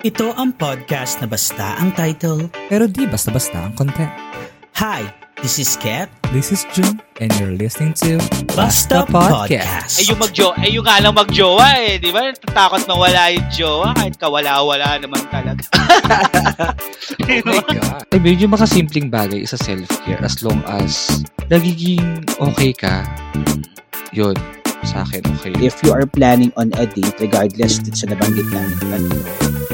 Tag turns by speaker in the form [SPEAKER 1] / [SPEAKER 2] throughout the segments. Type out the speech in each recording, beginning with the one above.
[SPEAKER 1] Ito ang podcast na basta ang title.
[SPEAKER 2] Pero di basta-basta ang content.
[SPEAKER 1] Hi, this is Kat.
[SPEAKER 2] This is June, and you're listening to
[SPEAKER 1] Basta Podcast.
[SPEAKER 3] Eh yung magjo eh yung nga lang magjowa eh, di ba? Takot na wala yung jowa kahit kawala-wala naman talaga.
[SPEAKER 4] Oh my? God. Ay, medyo makasimpleng bagay sa self-care as long as nagiging okay ka, yun, sa akin okay.
[SPEAKER 5] if you are planning on a date, regardless dun sa nabanggit namin kanino,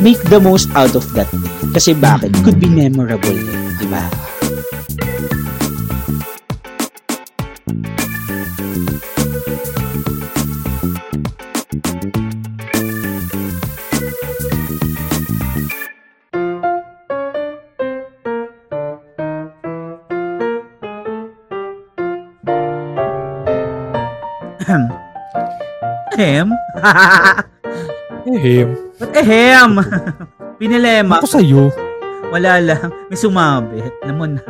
[SPEAKER 5] make the most out of that date. Kasi bakit? It could be memorable di ba?
[SPEAKER 6] Ahem?
[SPEAKER 2] Eh, him.
[SPEAKER 6] Ba't ahem? Pinilema.
[SPEAKER 2] Ako sa'yo.
[SPEAKER 6] Wala lang. May sumabit. Naman.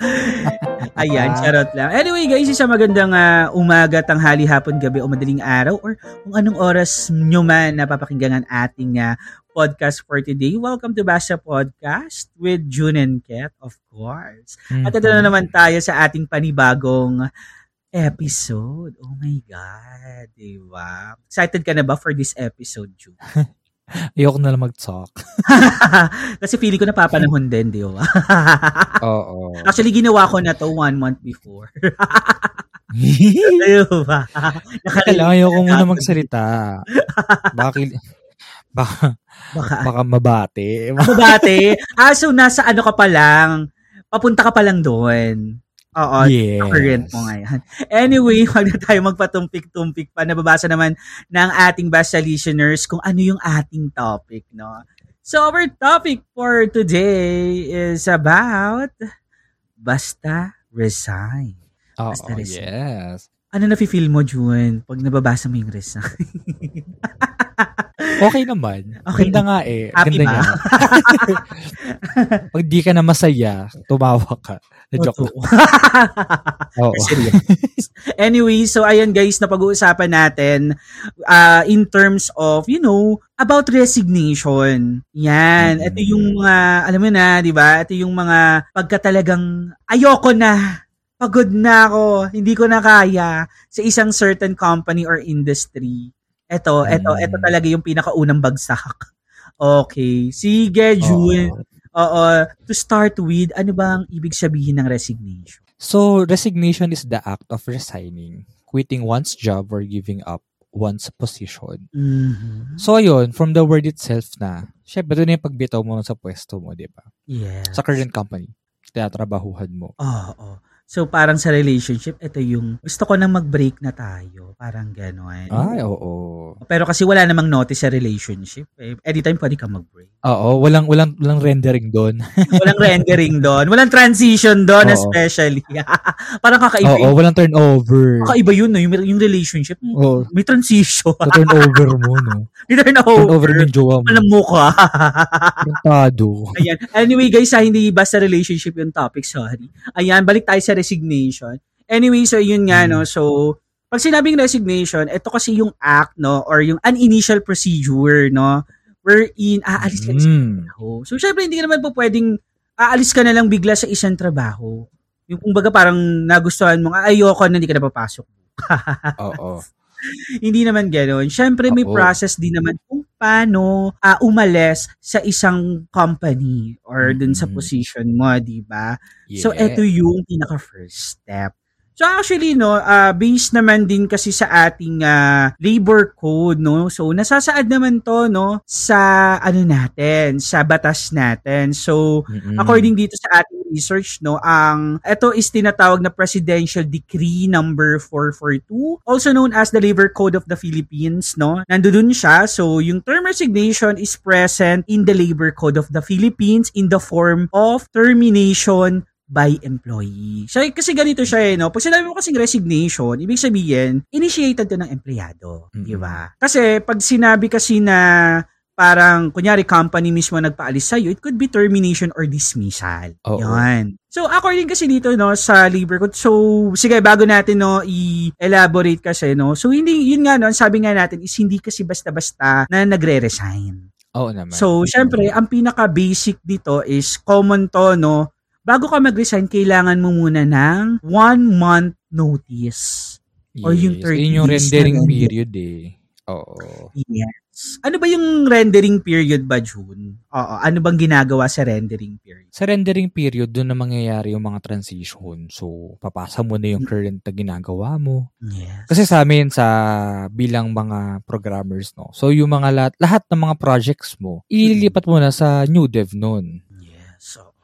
[SPEAKER 6] Ayan, charot lang. Anyway guys, isang magandang ah, umaga, tanghali, hapon, gabi o madaling araw or kung anong oras nyo man napapakinggan ang ating ah, podcast for today. Welcome to Basa Podcast with June and Kat, of course. At ito na naman tayo sa ating panibagong episode. Oh my God, di ba? Excited ka na ba for this episode, June?
[SPEAKER 2] Ayoko na lang mag-talk.
[SPEAKER 6] Kasi feeling ko napapanahon din, di ba?
[SPEAKER 4] Oo.
[SPEAKER 6] Actually, ginawa ko na to one month before. di ba?
[SPEAKER 2] Teka lang, ayoko muna magsalita. Bakit? Baka,
[SPEAKER 6] Baka,
[SPEAKER 2] baka mabate.
[SPEAKER 6] Dati, ah, so nasa ano ka pa lang, papunta ka pa lang doon. Oo,
[SPEAKER 2] yes.
[SPEAKER 6] current mo ngayon. Anyway, wag na tayo magpatumpik-tumpik pa. Nababasa naman ng ating basta listeners kung ano yung ating topic, no? So, our topic for today is about basta resign.
[SPEAKER 2] Oo,
[SPEAKER 6] Basta resign.
[SPEAKER 2] yes.
[SPEAKER 6] Ano na-feel mo, June, pag nababasa mo yung resign?
[SPEAKER 2] Okay naman.
[SPEAKER 6] Okay.
[SPEAKER 2] Ganda nga eh.
[SPEAKER 6] Happy
[SPEAKER 2] Ganda
[SPEAKER 6] ba?
[SPEAKER 2] niya. Pag di ka na masaya, tumawa ka. Na-joke lang. Oo.
[SPEAKER 6] anyway, so ayan guys, na pag-uusapan natin uh, in terms of, you know, about resignation. Yan.
[SPEAKER 2] Mm.
[SPEAKER 6] Ito yung mga, alam mo na, di ba? Ito yung mga pagka talagang ayoko na, pagod na ako, hindi ko na kaya sa isang certain company or industry. Ito, ito,
[SPEAKER 2] Mm.
[SPEAKER 6] ito talaga yung pinakaunang bagsak. Okay. Sige, June.
[SPEAKER 2] Oo.
[SPEAKER 6] Oo. To start with, ano ba ang ibig sabihin ng resignation?
[SPEAKER 2] So, resignation is the act of resigning, quitting one's job or giving up one's position.
[SPEAKER 6] Mhm.
[SPEAKER 2] So, ayun, from the word itself na, syempre, doon yung pagbitaw mo sa pwesto mo, di ba?
[SPEAKER 6] Yes.
[SPEAKER 2] Sa current company, tinatrabahuhan mo.
[SPEAKER 6] Oo. So, parang sa relationship, ito yung gusto ko nang mag-break na tayo. Parang gano'n.
[SPEAKER 2] Ay, oo.
[SPEAKER 6] Pero kasi wala namang notice sa relationship. Eh. Anytime pwede ka mag-break.
[SPEAKER 2] Oo, walang, walang, walang rendering doon.
[SPEAKER 6] Walang rendering doon. Walang transition doon
[SPEAKER 2] Oo.
[SPEAKER 6] especially. parang kakaiba.
[SPEAKER 2] Oo, walang turnover.
[SPEAKER 6] Kakaiba yun, no? Yung, yung relationship.
[SPEAKER 2] Oo,
[SPEAKER 6] May transition.
[SPEAKER 2] sa turnover mo, no?
[SPEAKER 6] May turnover.
[SPEAKER 2] Turnover yung jowa mo.
[SPEAKER 6] Alam mo ka.
[SPEAKER 2] Tarantado.
[SPEAKER 6] Ayan. Anyway, guys, ha, hindi basta relationship yung topic, sorry. Ayan, balik tayo sa resignation. Anyway, so yun nga,
[SPEAKER 2] Hmm.
[SPEAKER 6] no, so, pag sinabing resignation, ito kasi yung act, no, or yung an initial procedure, no, wherein aalis ka na sa
[SPEAKER 2] Mm.
[SPEAKER 6] trabaho. So, syempre, hindi ka naman po pwedeng aalis ka na lang bigla sa isang trabaho. Yung kumbaga parang nagustuhan mo, "Ah, ayoko na, hindi ka na papasok.
[SPEAKER 4] Oo.
[SPEAKER 6] hindi naman gano'n. Syempre, may
[SPEAKER 4] Oo.
[SPEAKER 6] process din naman kung paano ah, umalis sa isang company or dun sa
[SPEAKER 2] Mhm.
[SPEAKER 6] position mo, di ba? So,
[SPEAKER 2] Yeah.
[SPEAKER 6] eto yung pinaka-first step. So, actually, no, ah based naman din kasi sa ating ah, labor code, no? So, nasasaad naman to, no, sa, ano natin, sa batas natin. So,
[SPEAKER 2] Mm-mm.
[SPEAKER 6] According dito sa ating research, no, ang ito is tinatawag na Presidential Decree number 442, also known as the Labor Code of the Philippines, no. Nandoon siya. So, yung term resignation is present in the Labor Code of the Philippines in the form of termination by employee. So, kasi ganito siya eh, no? Pag sinabi mo kasing resignation, ibig sabihin, initiated to ng empleyado.
[SPEAKER 2] Mm-mm.
[SPEAKER 6] Di ba? Kasi, pag sinabi kasi na parang, kunyari, company mismo nagpaalis sa'yo, it could be termination or dismissal.
[SPEAKER 2] Oo.
[SPEAKER 6] Yan. So, according kasi dito, no, sa labor code, so, sige, bago natin, no, i-elaborate kasi, no, so, hindi, yun nga, no, sabi nga natin is hindi kasi basta-basta na nagre-resign.
[SPEAKER 2] Oo naman.
[SPEAKER 6] So, syempre, ang pinaka-basic dito is common to, no? Bago ka mag-resign, kailangan mo muna ng one month notice. o yung 30
[SPEAKER 2] Yun yung rendering
[SPEAKER 6] render.
[SPEAKER 2] period eh. Oo.
[SPEAKER 6] Yes. Ano ba yung rendering period ba, June? Oo. Ano bang ginagawa sa rendering period?
[SPEAKER 2] Sa rendering period, doon na mangyayari yung mga transition. So, papasa mo na yung current na ginagawa mo.
[SPEAKER 6] Yes.
[SPEAKER 2] Kasi sa amin, sa bilang mga programmers, no? So, yung mga lahat, lahat ng mga projects mo, ililipat mo na sa new dev nun.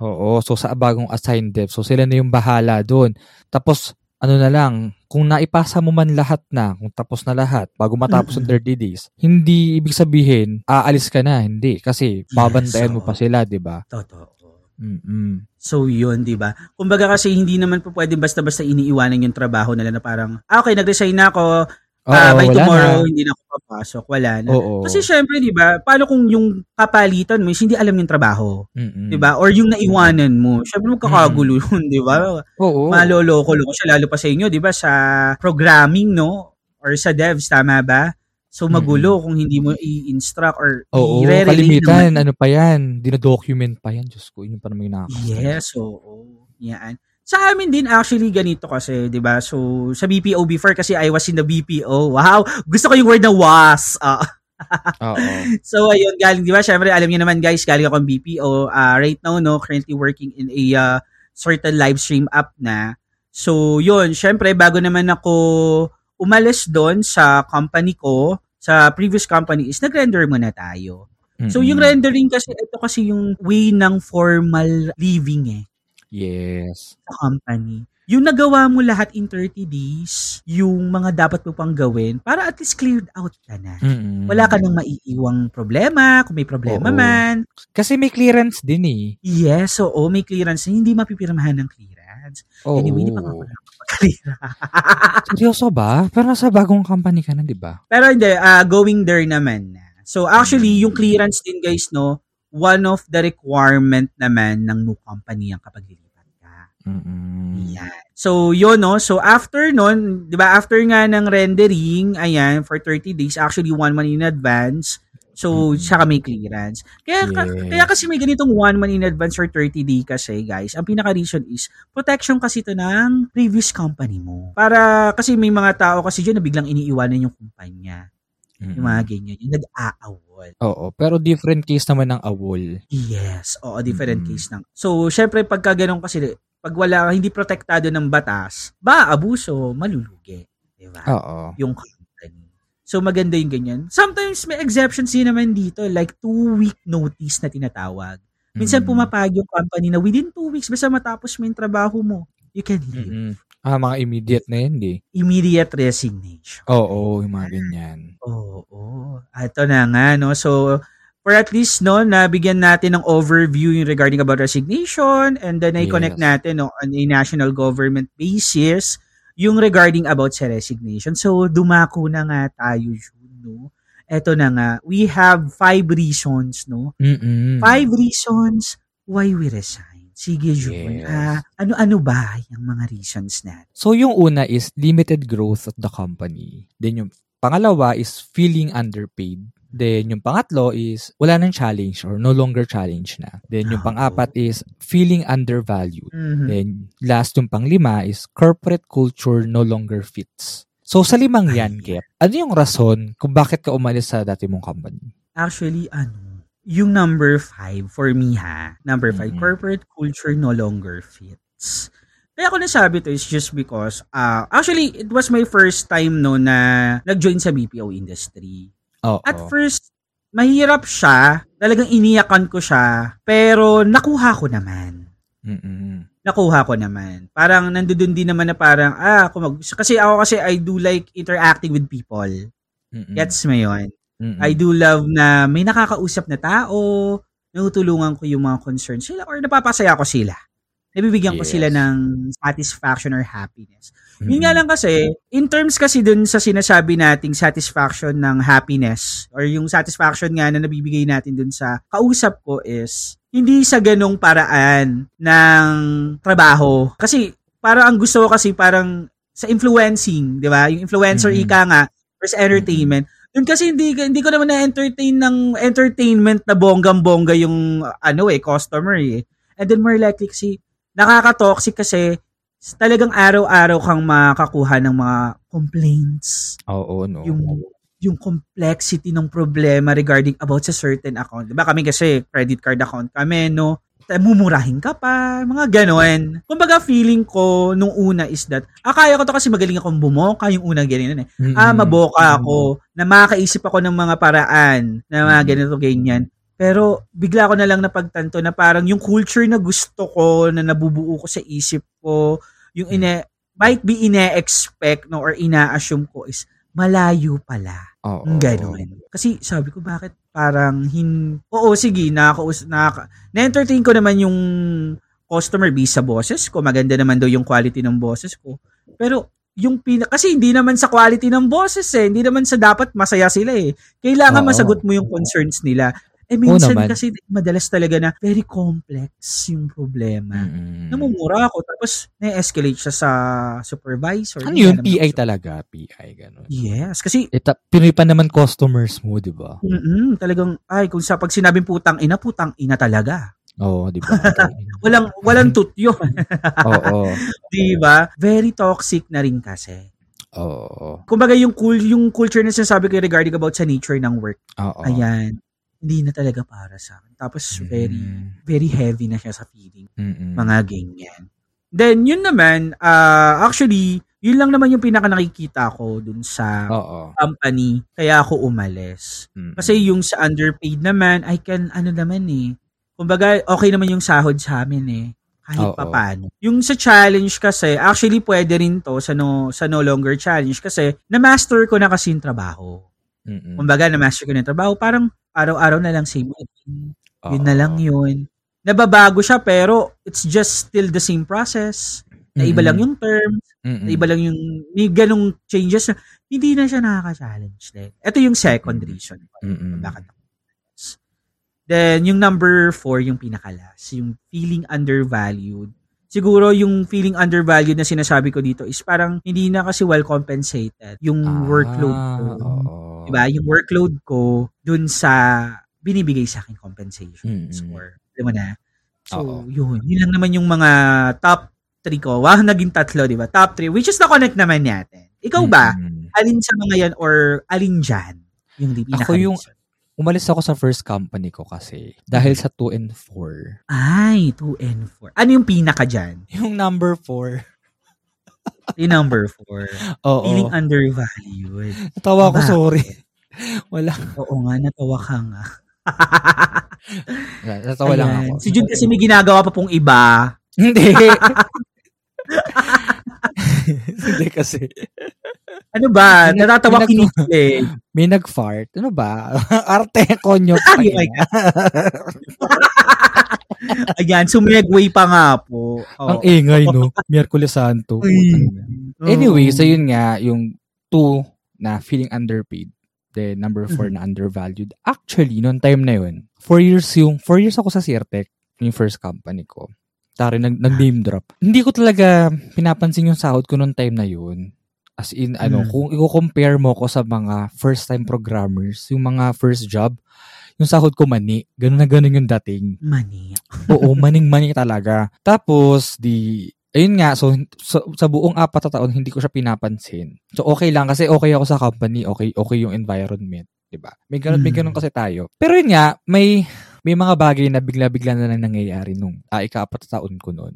[SPEAKER 6] So,
[SPEAKER 2] Oo. So, sa bagong assigned dev. So, sila na yung bahala doon. Tapos, ano na lang, kung naipasa mo man lahat na, kung tapos na lahat, bago matapos ang 30 days, hindi ibig sabihin, aalis ka na. Hindi. Kasi, babantayan mo
[SPEAKER 6] oo.
[SPEAKER 2] pa sila, di ba?
[SPEAKER 6] totoo.
[SPEAKER 2] Mm-mm.
[SPEAKER 6] So, yun, di ba? Kumbaga kasi hindi naman po pwede basta-basta iniiwanan yung trabaho nila na parang, ah, okay, nag-resign na ako,
[SPEAKER 2] Oo,
[SPEAKER 6] ah, by tomorrow,
[SPEAKER 2] na.
[SPEAKER 6] hindi na ako papasok, wala na.
[SPEAKER 2] Oo.
[SPEAKER 6] Kasi syempre, di ba, paano kung yung kapalitan mo hindi alam yung trabaho,
[SPEAKER 2] Mm-mm.
[SPEAKER 6] di ba? Or yung naiwanan mo, syempre magkakagulo yun, di ba?
[SPEAKER 2] Oo.
[SPEAKER 6] Maloloko-loko siya, lalo pa sa inyo, di ba, sa programming, no? Or sa devs, tama ba? So, magulo kung hindi mo i-instruct or
[SPEAKER 2] Oo,
[SPEAKER 6] i-re-relate
[SPEAKER 2] kalimitan.
[SPEAKER 6] naman.
[SPEAKER 2] Ano pa yan? Dinodocument pa yan. Diyos ko, yun pa naman yung nakakasama.
[SPEAKER 6] Yes, oo. Yan. Sa amin din actually ganito kasi, 'di ba? So sa BPO before kasi I was in the BPO. Wow, gusto ko yung word na was. Ah.
[SPEAKER 2] Oo.
[SPEAKER 6] so ayun, galing 'di ba? Syempre alam niyo naman guys, galing ako ng BPO. Ah, right now no, currently working in a ah, certain live stream app na. So yun, syempre bago naman ako umalis doon sa company ko, sa previous company is nag-render muna tayo. So yung rendering kasi ito kasi yung way ng formal living eh
[SPEAKER 2] Yes.
[SPEAKER 6] sa company. Yung nagawa mo lahat in 30 days, yung mga dapat mo pang gawin, para at least cleared out ka na.
[SPEAKER 2] Mm-mm.
[SPEAKER 6] Wala ka nang maiiwang problema, kung may problema
[SPEAKER 2] Oo.
[SPEAKER 6] man.
[SPEAKER 2] Kasi may clearance din eh.
[SPEAKER 6] Yes, oo, may clearance hindi mapipirmahan ng clearance.
[SPEAKER 2] Oo.
[SPEAKER 6] Anyway, hindi pa nakakapag-clear.
[SPEAKER 2] Seryoso ba? Pero nasa bagong company ka na, di ba?
[SPEAKER 6] Pero hindi, ah, going there naman na. So actually, yung clearance din guys, no, one of the requirement naman ng new company ang kapag.
[SPEAKER 2] Mm-mm.
[SPEAKER 6] Yan. So, yun, no? So, after nun, di ba, after nga ng rendering, ayan, for 30 days, actually one month in advance, so,
[SPEAKER 2] Mhm.
[SPEAKER 6] saka may clearance. Kaya, ka-
[SPEAKER 2] Yes.
[SPEAKER 6] kaya kasi may ganitong one month in advance or 30 day kasi, guys, ang pinaka-reason is, protection kasi to ng previous company mo. Para, kasi may mga tao kasi dyan na biglang iniiwanan yung kumpanya.
[SPEAKER 2] Mm-mm.
[SPEAKER 6] Yung mga ganyan, yung nag-aawol.
[SPEAKER 2] Oo. Pero different case naman ng awol.
[SPEAKER 6] Yes. Oo, different
[SPEAKER 2] Mm.
[SPEAKER 6] case ng. So, syempre, pagka ganun kasi, pag wala, hindi protektado ng batas, ba, abuso, malulugi. Diba?
[SPEAKER 2] Oo.
[SPEAKER 6] Yung company. So, maganda yung ganyan. Sometimes, may exceptions din naman dito, like two-week notice na tinatawag. Minsan,
[SPEAKER 2] Mm.
[SPEAKER 6] pumapayag yung company na within two weeks, basta matapos mo yung trabaho mo, you can leave.
[SPEAKER 2] Mm-mm. Ah, mga immediate na yun, di?
[SPEAKER 6] Immediate resignation.
[SPEAKER 2] Oo, yung mga ganyan.
[SPEAKER 6] Oo. Ito na nga, no? So, for at least, no, nabigyan natin ng overview yung regarding about resignation and then i-connect
[SPEAKER 2] Yes.
[SPEAKER 6] natin no, on a national government basis yung regarding about sa resignation. So, dumako na nga tayo, June, no? Ito na nga. We have five reasons, no?
[SPEAKER 2] Mm-mm.
[SPEAKER 6] Five reasons why we resign. Sige, June.
[SPEAKER 2] Yes.
[SPEAKER 6] Ah, ano-ano ba yung mga reasons natin?
[SPEAKER 2] So, yung una is limited growth of the company. Then, yung pangalawa is feeling underpaid. Then, yung pangatlo is wala nang challenge or no longer challenge na. Then, yung
[SPEAKER 6] Ah,
[SPEAKER 2] pang-apat is feeling undervalued.
[SPEAKER 6] Mhm.
[SPEAKER 2] Then, last yung panglima is corporate culture no longer fits. So, sa limang yan. Kep, ano yung rason kung bakit ka umalis sa dati mong company?
[SPEAKER 6] Actually, ano, yung number five, for me ha, number five,
[SPEAKER 2] Mhm.
[SPEAKER 6] corporate culture no longer fits. Kaya ako nasabi to is just because, uh, actually, it was my first time no na nag-join sa BPO industry.
[SPEAKER 2] Oo.
[SPEAKER 6] At first, mahirap siya, talagang iniyakan ko siya, pero nakuha ko naman.
[SPEAKER 2] Mm-mm.
[SPEAKER 6] Nakuha ko naman. Parang nandoon din naman na parang, ah, ako mag, kasi ako kasi I do like interacting with people.
[SPEAKER 2] Mm-mm.
[SPEAKER 6] Gets mo yun?
[SPEAKER 2] Mm-mm.
[SPEAKER 6] I do love na may nakakausap na tao, natutulungan ko yung mga concerns sila or napapasaya ko sila. Nabibigyan ko
[SPEAKER 2] Yes.
[SPEAKER 6] sila ng satisfaction or happiness. Yun
[SPEAKER 2] Mm-mm.
[SPEAKER 6] nga lang kasi, in terms kasi dun sa sinasabi nating satisfaction ng happiness or yung satisfaction nga na nabibigay natin dun sa kausap ko is hindi sa ganong paraan ng trabaho. Kasi parang ang gusto ko kasi parang sa influencing, di ba? Yung influencer
[SPEAKER 2] Mhm.
[SPEAKER 6] ika nga, or sa entertainment, Yun kasi hindi hindi ko naman na-entertain ng entertainment na bonggang-bongga yung ano eh, customer eh. And then more likely kasi nakaka-toxic kasi talagang araw-araw kang makakuha ng mga complaints.
[SPEAKER 2] Oo, no.
[SPEAKER 6] Yung yung complexity ng problema regarding about sa certain account. Diba kami kasi credit card account kami, no? mumurahin ka pa, mga ganon. Kumbaga feeling ko nung una is that, ah, kaya ko to kasi magaling akong bumoka, yung unang ganyan eh.
[SPEAKER 2] Mm-mm.
[SPEAKER 6] Ah, maboka ako, na makakaisip ako ng mga paraan, na mga ganito, ganyan. Pero bigla ko na lang napagtanto na parang yung culture na gusto ko, na nabubuo ko sa isip ko, yung ine, might be ine-expect no, or ina-assume ko is malayo pala.
[SPEAKER 2] Oo.
[SPEAKER 6] Yung Ganon. Kasi sabi ko, bakit parang hin... Oo, sige, nakaka... nakaka na-entertain ko naman yung customer base sa boses ko. Maganda naman daw yung quality ng boses ko. Pero yung pina... Kasi hindi naman sa quality ng boses eh. Hindi naman sa dapat masaya sila eh. Kailangan
[SPEAKER 2] Oo.
[SPEAKER 6] masagot mo yung concerns nila. Eh minsan
[SPEAKER 2] naman.
[SPEAKER 6] kasi madalas talaga na very complex yung problema.
[SPEAKER 2] Mm-mm.
[SPEAKER 6] Namumura ako tapos na-escalate siya sa supervisor.
[SPEAKER 2] Ano yun?
[SPEAKER 6] naman
[SPEAKER 2] PI
[SPEAKER 6] ako-
[SPEAKER 2] talaga? PI, gano'n.
[SPEAKER 6] Yes, kasi
[SPEAKER 2] Ita, Pinoy pa naman customers mo, di ba?
[SPEAKER 6] mm talagang ay kung sa pag sinabing putang ina, putang ina talaga.
[SPEAKER 2] Oo, di ba?
[SPEAKER 6] Walang walang tut yun,
[SPEAKER 2] Oo.
[SPEAKER 6] 'di ba? Very toxic na rin kasi.
[SPEAKER 2] Oo.
[SPEAKER 6] Kumbaga yung cool yung culture na sinasabi ko regarding about sa nature ng work.
[SPEAKER 2] Oo.
[SPEAKER 6] Ayan. Hindi na talaga para sa akin. Tapos very
[SPEAKER 2] Mm.
[SPEAKER 6] very heavy na siya sa feeling.
[SPEAKER 2] Mm-mm.
[SPEAKER 6] Mga ganyan. Then yun naman, ah actually, yun lang naman yung pinaka nakikita ko dun sa
[SPEAKER 2] Oo.
[SPEAKER 6] company kaya ako umalis.
[SPEAKER 2] Mm.
[SPEAKER 6] Kasi yung sa underpaid naman, I can, ano naman eh. Kumbaga, okay naman yung sahod sa amin eh. Kahit
[SPEAKER 2] Oo.
[SPEAKER 6] pa paano. Yung sa challenge kasi, actually pwede rin to sa no, sa no longer challenge kasi na-master ko na kasi yung trabaho.
[SPEAKER 2] Mm-mm.
[SPEAKER 6] Kumbaga, na-master ko na yung trabaho. Parang araw-araw na lang same routine. Yun na lang yun. Nababago siya pero it's just still the same process. Na iba lang yung terms,
[SPEAKER 2] Mm-mm.
[SPEAKER 6] na iba lang yung may ganong changes na hindi na siya nakaka-challenge din. Ito yung second reason.
[SPEAKER 2] Mm-mm.
[SPEAKER 6] Bakit ako. Then, yung number four, yung pinakalas, yung feeling undervalued. Siguro yung feeling undervalued na sinasabi ko dito is parang hindi na kasi well compensated yung
[SPEAKER 2] Ah,
[SPEAKER 6] workload ko.
[SPEAKER 2] Oo.
[SPEAKER 6] Diba? Yung workload ko dun sa binibigay sa akin compensation
[SPEAKER 2] Mm-mm.
[SPEAKER 6] score. Alam mo na? So,
[SPEAKER 2] Oo.
[SPEAKER 6] yun. Yun lang naman yung mga top 3 ko. Wow, naging tatlo, di ba? Top 3, which is na-connect naman natin. Ikaw ba?
[SPEAKER 2] Mm-mm.
[SPEAKER 6] Alin sa mga yan or alin dyan? Yung di
[SPEAKER 2] Ako yung- Umalis ako sa first company ko kasi dahil sa 2 and 4.
[SPEAKER 6] Ay, 2 and 4. Ano yung pinaka dyan?
[SPEAKER 2] Yung number 4.
[SPEAKER 6] Yung number 4.
[SPEAKER 2] Oo.
[SPEAKER 6] Feeling undervalued.
[SPEAKER 2] Natawa ko,
[SPEAKER 6] Bakit?
[SPEAKER 2] sorry. Wala.
[SPEAKER 6] Oo nga, natawa ka nga.
[SPEAKER 2] Natawa lang
[SPEAKER 6] Ayan.
[SPEAKER 2] ako.
[SPEAKER 6] Si Jun kasi may ginagawa pa pong iba.
[SPEAKER 2] Hindi. Hindi kasi.
[SPEAKER 6] Ano ba?
[SPEAKER 2] May
[SPEAKER 6] Natatawa
[SPEAKER 2] nag-
[SPEAKER 6] kinikilig.
[SPEAKER 2] May nag-fart. Ano ba? Arte, konyo.
[SPEAKER 6] Ay, my God. Ayan, sumegway pa nga po.
[SPEAKER 2] Ang
[SPEAKER 6] Oo.
[SPEAKER 2] ingay, no? Miyerkules Santo.
[SPEAKER 6] Uy.
[SPEAKER 2] Anyway, so yun nga, yung two na feeling underpaid. Then number four
[SPEAKER 6] Mm-hmm.
[SPEAKER 2] na undervalued. Actually, noong time na yun, four years yung, four years ako sa Sirtec, yung first company ko. Tari, nag, nag-name drop. Hindi ko talaga pinapansin yung sahod ko noong time na yun. As in, ano,
[SPEAKER 6] Mm.
[SPEAKER 2] kung i-compare mo ko sa mga first-time programmers, yung mga first job, yung sahod ko mani. Ganun na ganun yung dating.
[SPEAKER 6] Mani.
[SPEAKER 2] Oo, maning-mani talaga. Tapos, di, ayun nga, so, so sa buong apat na taon, hindi ko siya pinapansin. So, okay lang, kasi okay ako sa company, okay, okay yung environment. 'di ba? May ganun, may
[SPEAKER 6] Mm.
[SPEAKER 2] ganun kasi tayo. Pero yun nga, may, may mga bagay na bigla-bigla na lang nangyayari nung ah, ika-apat taon ko noon.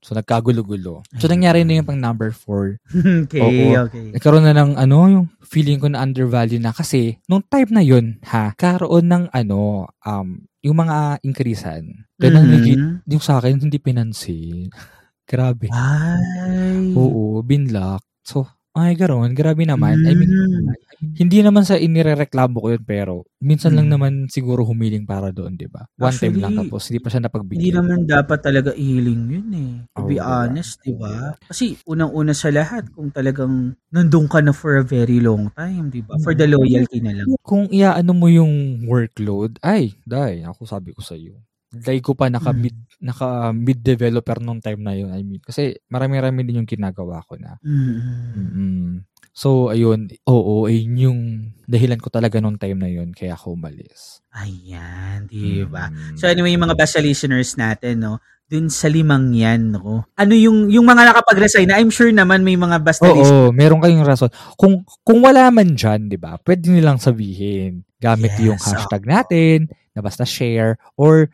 [SPEAKER 2] So, nagkagulo-gulo. So, nangyari na yung pang number four.
[SPEAKER 6] okay,
[SPEAKER 2] Oo.
[SPEAKER 6] okay.
[SPEAKER 2] Nagkaroon na ng ano, yung feeling ko na undervalue na kasi nung time na yun, ha, karoon ng ano, um, yung mga increasean. Ang naging-
[SPEAKER 6] Mhm.
[SPEAKER 2] yung sa akin, hindi pinansin. Grabe.
[SPEAKER 6] Ay.
[SPEAKER 2] Oo, binlock. So, ay, garon. Grabe naman. I mean,
[SPEAKER 6] Mm.
[SPEAKER 2] hindi naman sa inirereklamo ko yun, pero minsan lang
[SPEAKER 6] Mm.
[SPEAKER 2] naman siguro humiling para doon, di ba? One time lang
[SPEAKER 6] Actually,
[SPEAKER 2] tapos, hindi pa siya napagbigay.
[SPEAKER 6] Hindi naman dapat talaga healing yun eh. To be
[SPEAKER 2] Oo.
[SPEAKER 6] honest, di ba? Kasi unang-una sa lahat, kung talagang nandun ka na for a very long time, di ba? For the loyalty na lang.
[SPEAKER 2] Kung iaano mo yung workload, ay, dai, ako sabi ko sa iyo. Dahil ko pa naka
[SPEAKER 6] Mm.
[SPEAKER 2] Naka mid developer nung time na yun. I mean, kasi marami-rami din yung ginagawa ko na.
[SPEAKER 6] Mm.
[SPEAKER 2] Mm. So, ayun, oo, ayun yung dahilan ko talaga nung time na yun, kaya ako umalis.
[SPEAKER 6] Ayan, di ba?
[SPEAKER 2] Mm.
[SPEAKER 6] So anyway, yung mga basta listeners natin, no, dun sa limang yan, no, ano yung, yung mga nakapag-resign na, I'm sure naman may mga basta listeners.
[SPEAKER 2] Oo, meron kayong rason. Kung kung wala man dyan, di ba, pwede nilang sabihin gamit
[SPEAKER 6] Yes,
[SPEAKER 2] yung hashtag natin, na basta share, or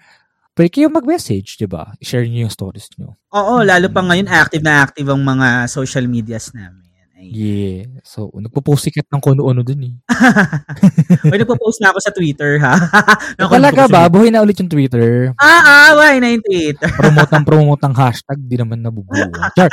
[SPEAKER 2] pwede kayong mag-message, di ba? Share niyo yung stories niyo.
[SPEAKER 6] Oo, lalo pa ngayon, active na active ang mga social medias namin. Ay.
[SPEAKER 2] Yeah. So, nagpo-post sikat ng kuno-ano dun eh.
[SPEAKER 6] May nagpo-post na ako sa Twitter, ha? Naku,
[SPEAKER 2] Talaga ba? Buhay na ulit yung Twitter.
[SPEAKER 6] Ah, ah, why na yung Twitter?
[SPEAKER 2] Promote ng promote ng hashtag, di naman nabubuo. Char.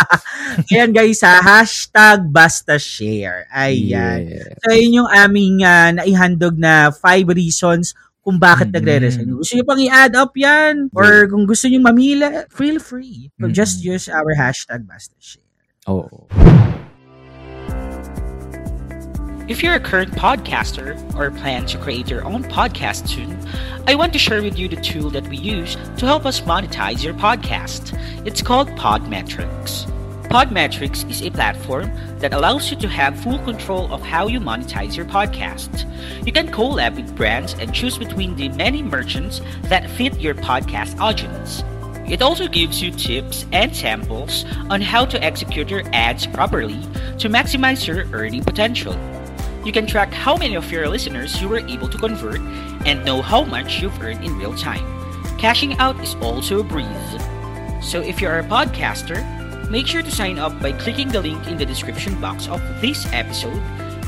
[SPEAKER 6] Ayan guys, ha? Hashtag basta share. Ayan.
[SPEAKER 2] Yeah.
[SPEAKER 6] So, yun yung aming ah, naihandog na five reasons kung bakit
[SPEAKER 2] Mm-mm.
[SPEAKER 6] nagre-resign. Gusto nyo pang i-add up yan? Or kung gusto nyo mamila, feel free. So, just
[SPEAKER 2] Mm-mm.
[SPEAKER 6] use our hashtag basta share.
[SPEAKER 2] Oo.
[SPEAKER 3] If you're a current podcaster or plan to create your own podcast soon, I want to share with you the tool that we use to help us monetize your podcast. It's called Podmetrics. Podmetrics is a platform that allows you to have full control of how you monetize your podcast. You can collab with brands and choose between the many merchants that fit your podcast audience. It also gives you tips and samples on how to execute your ads properly to maximize your earning potential. You can track how many of your listeners you were able to convert and know how much you've earned in real time. Cashing out is also a breeze. So if you're a podcaster, make sure to sign up by clicking the link in the description box of this episode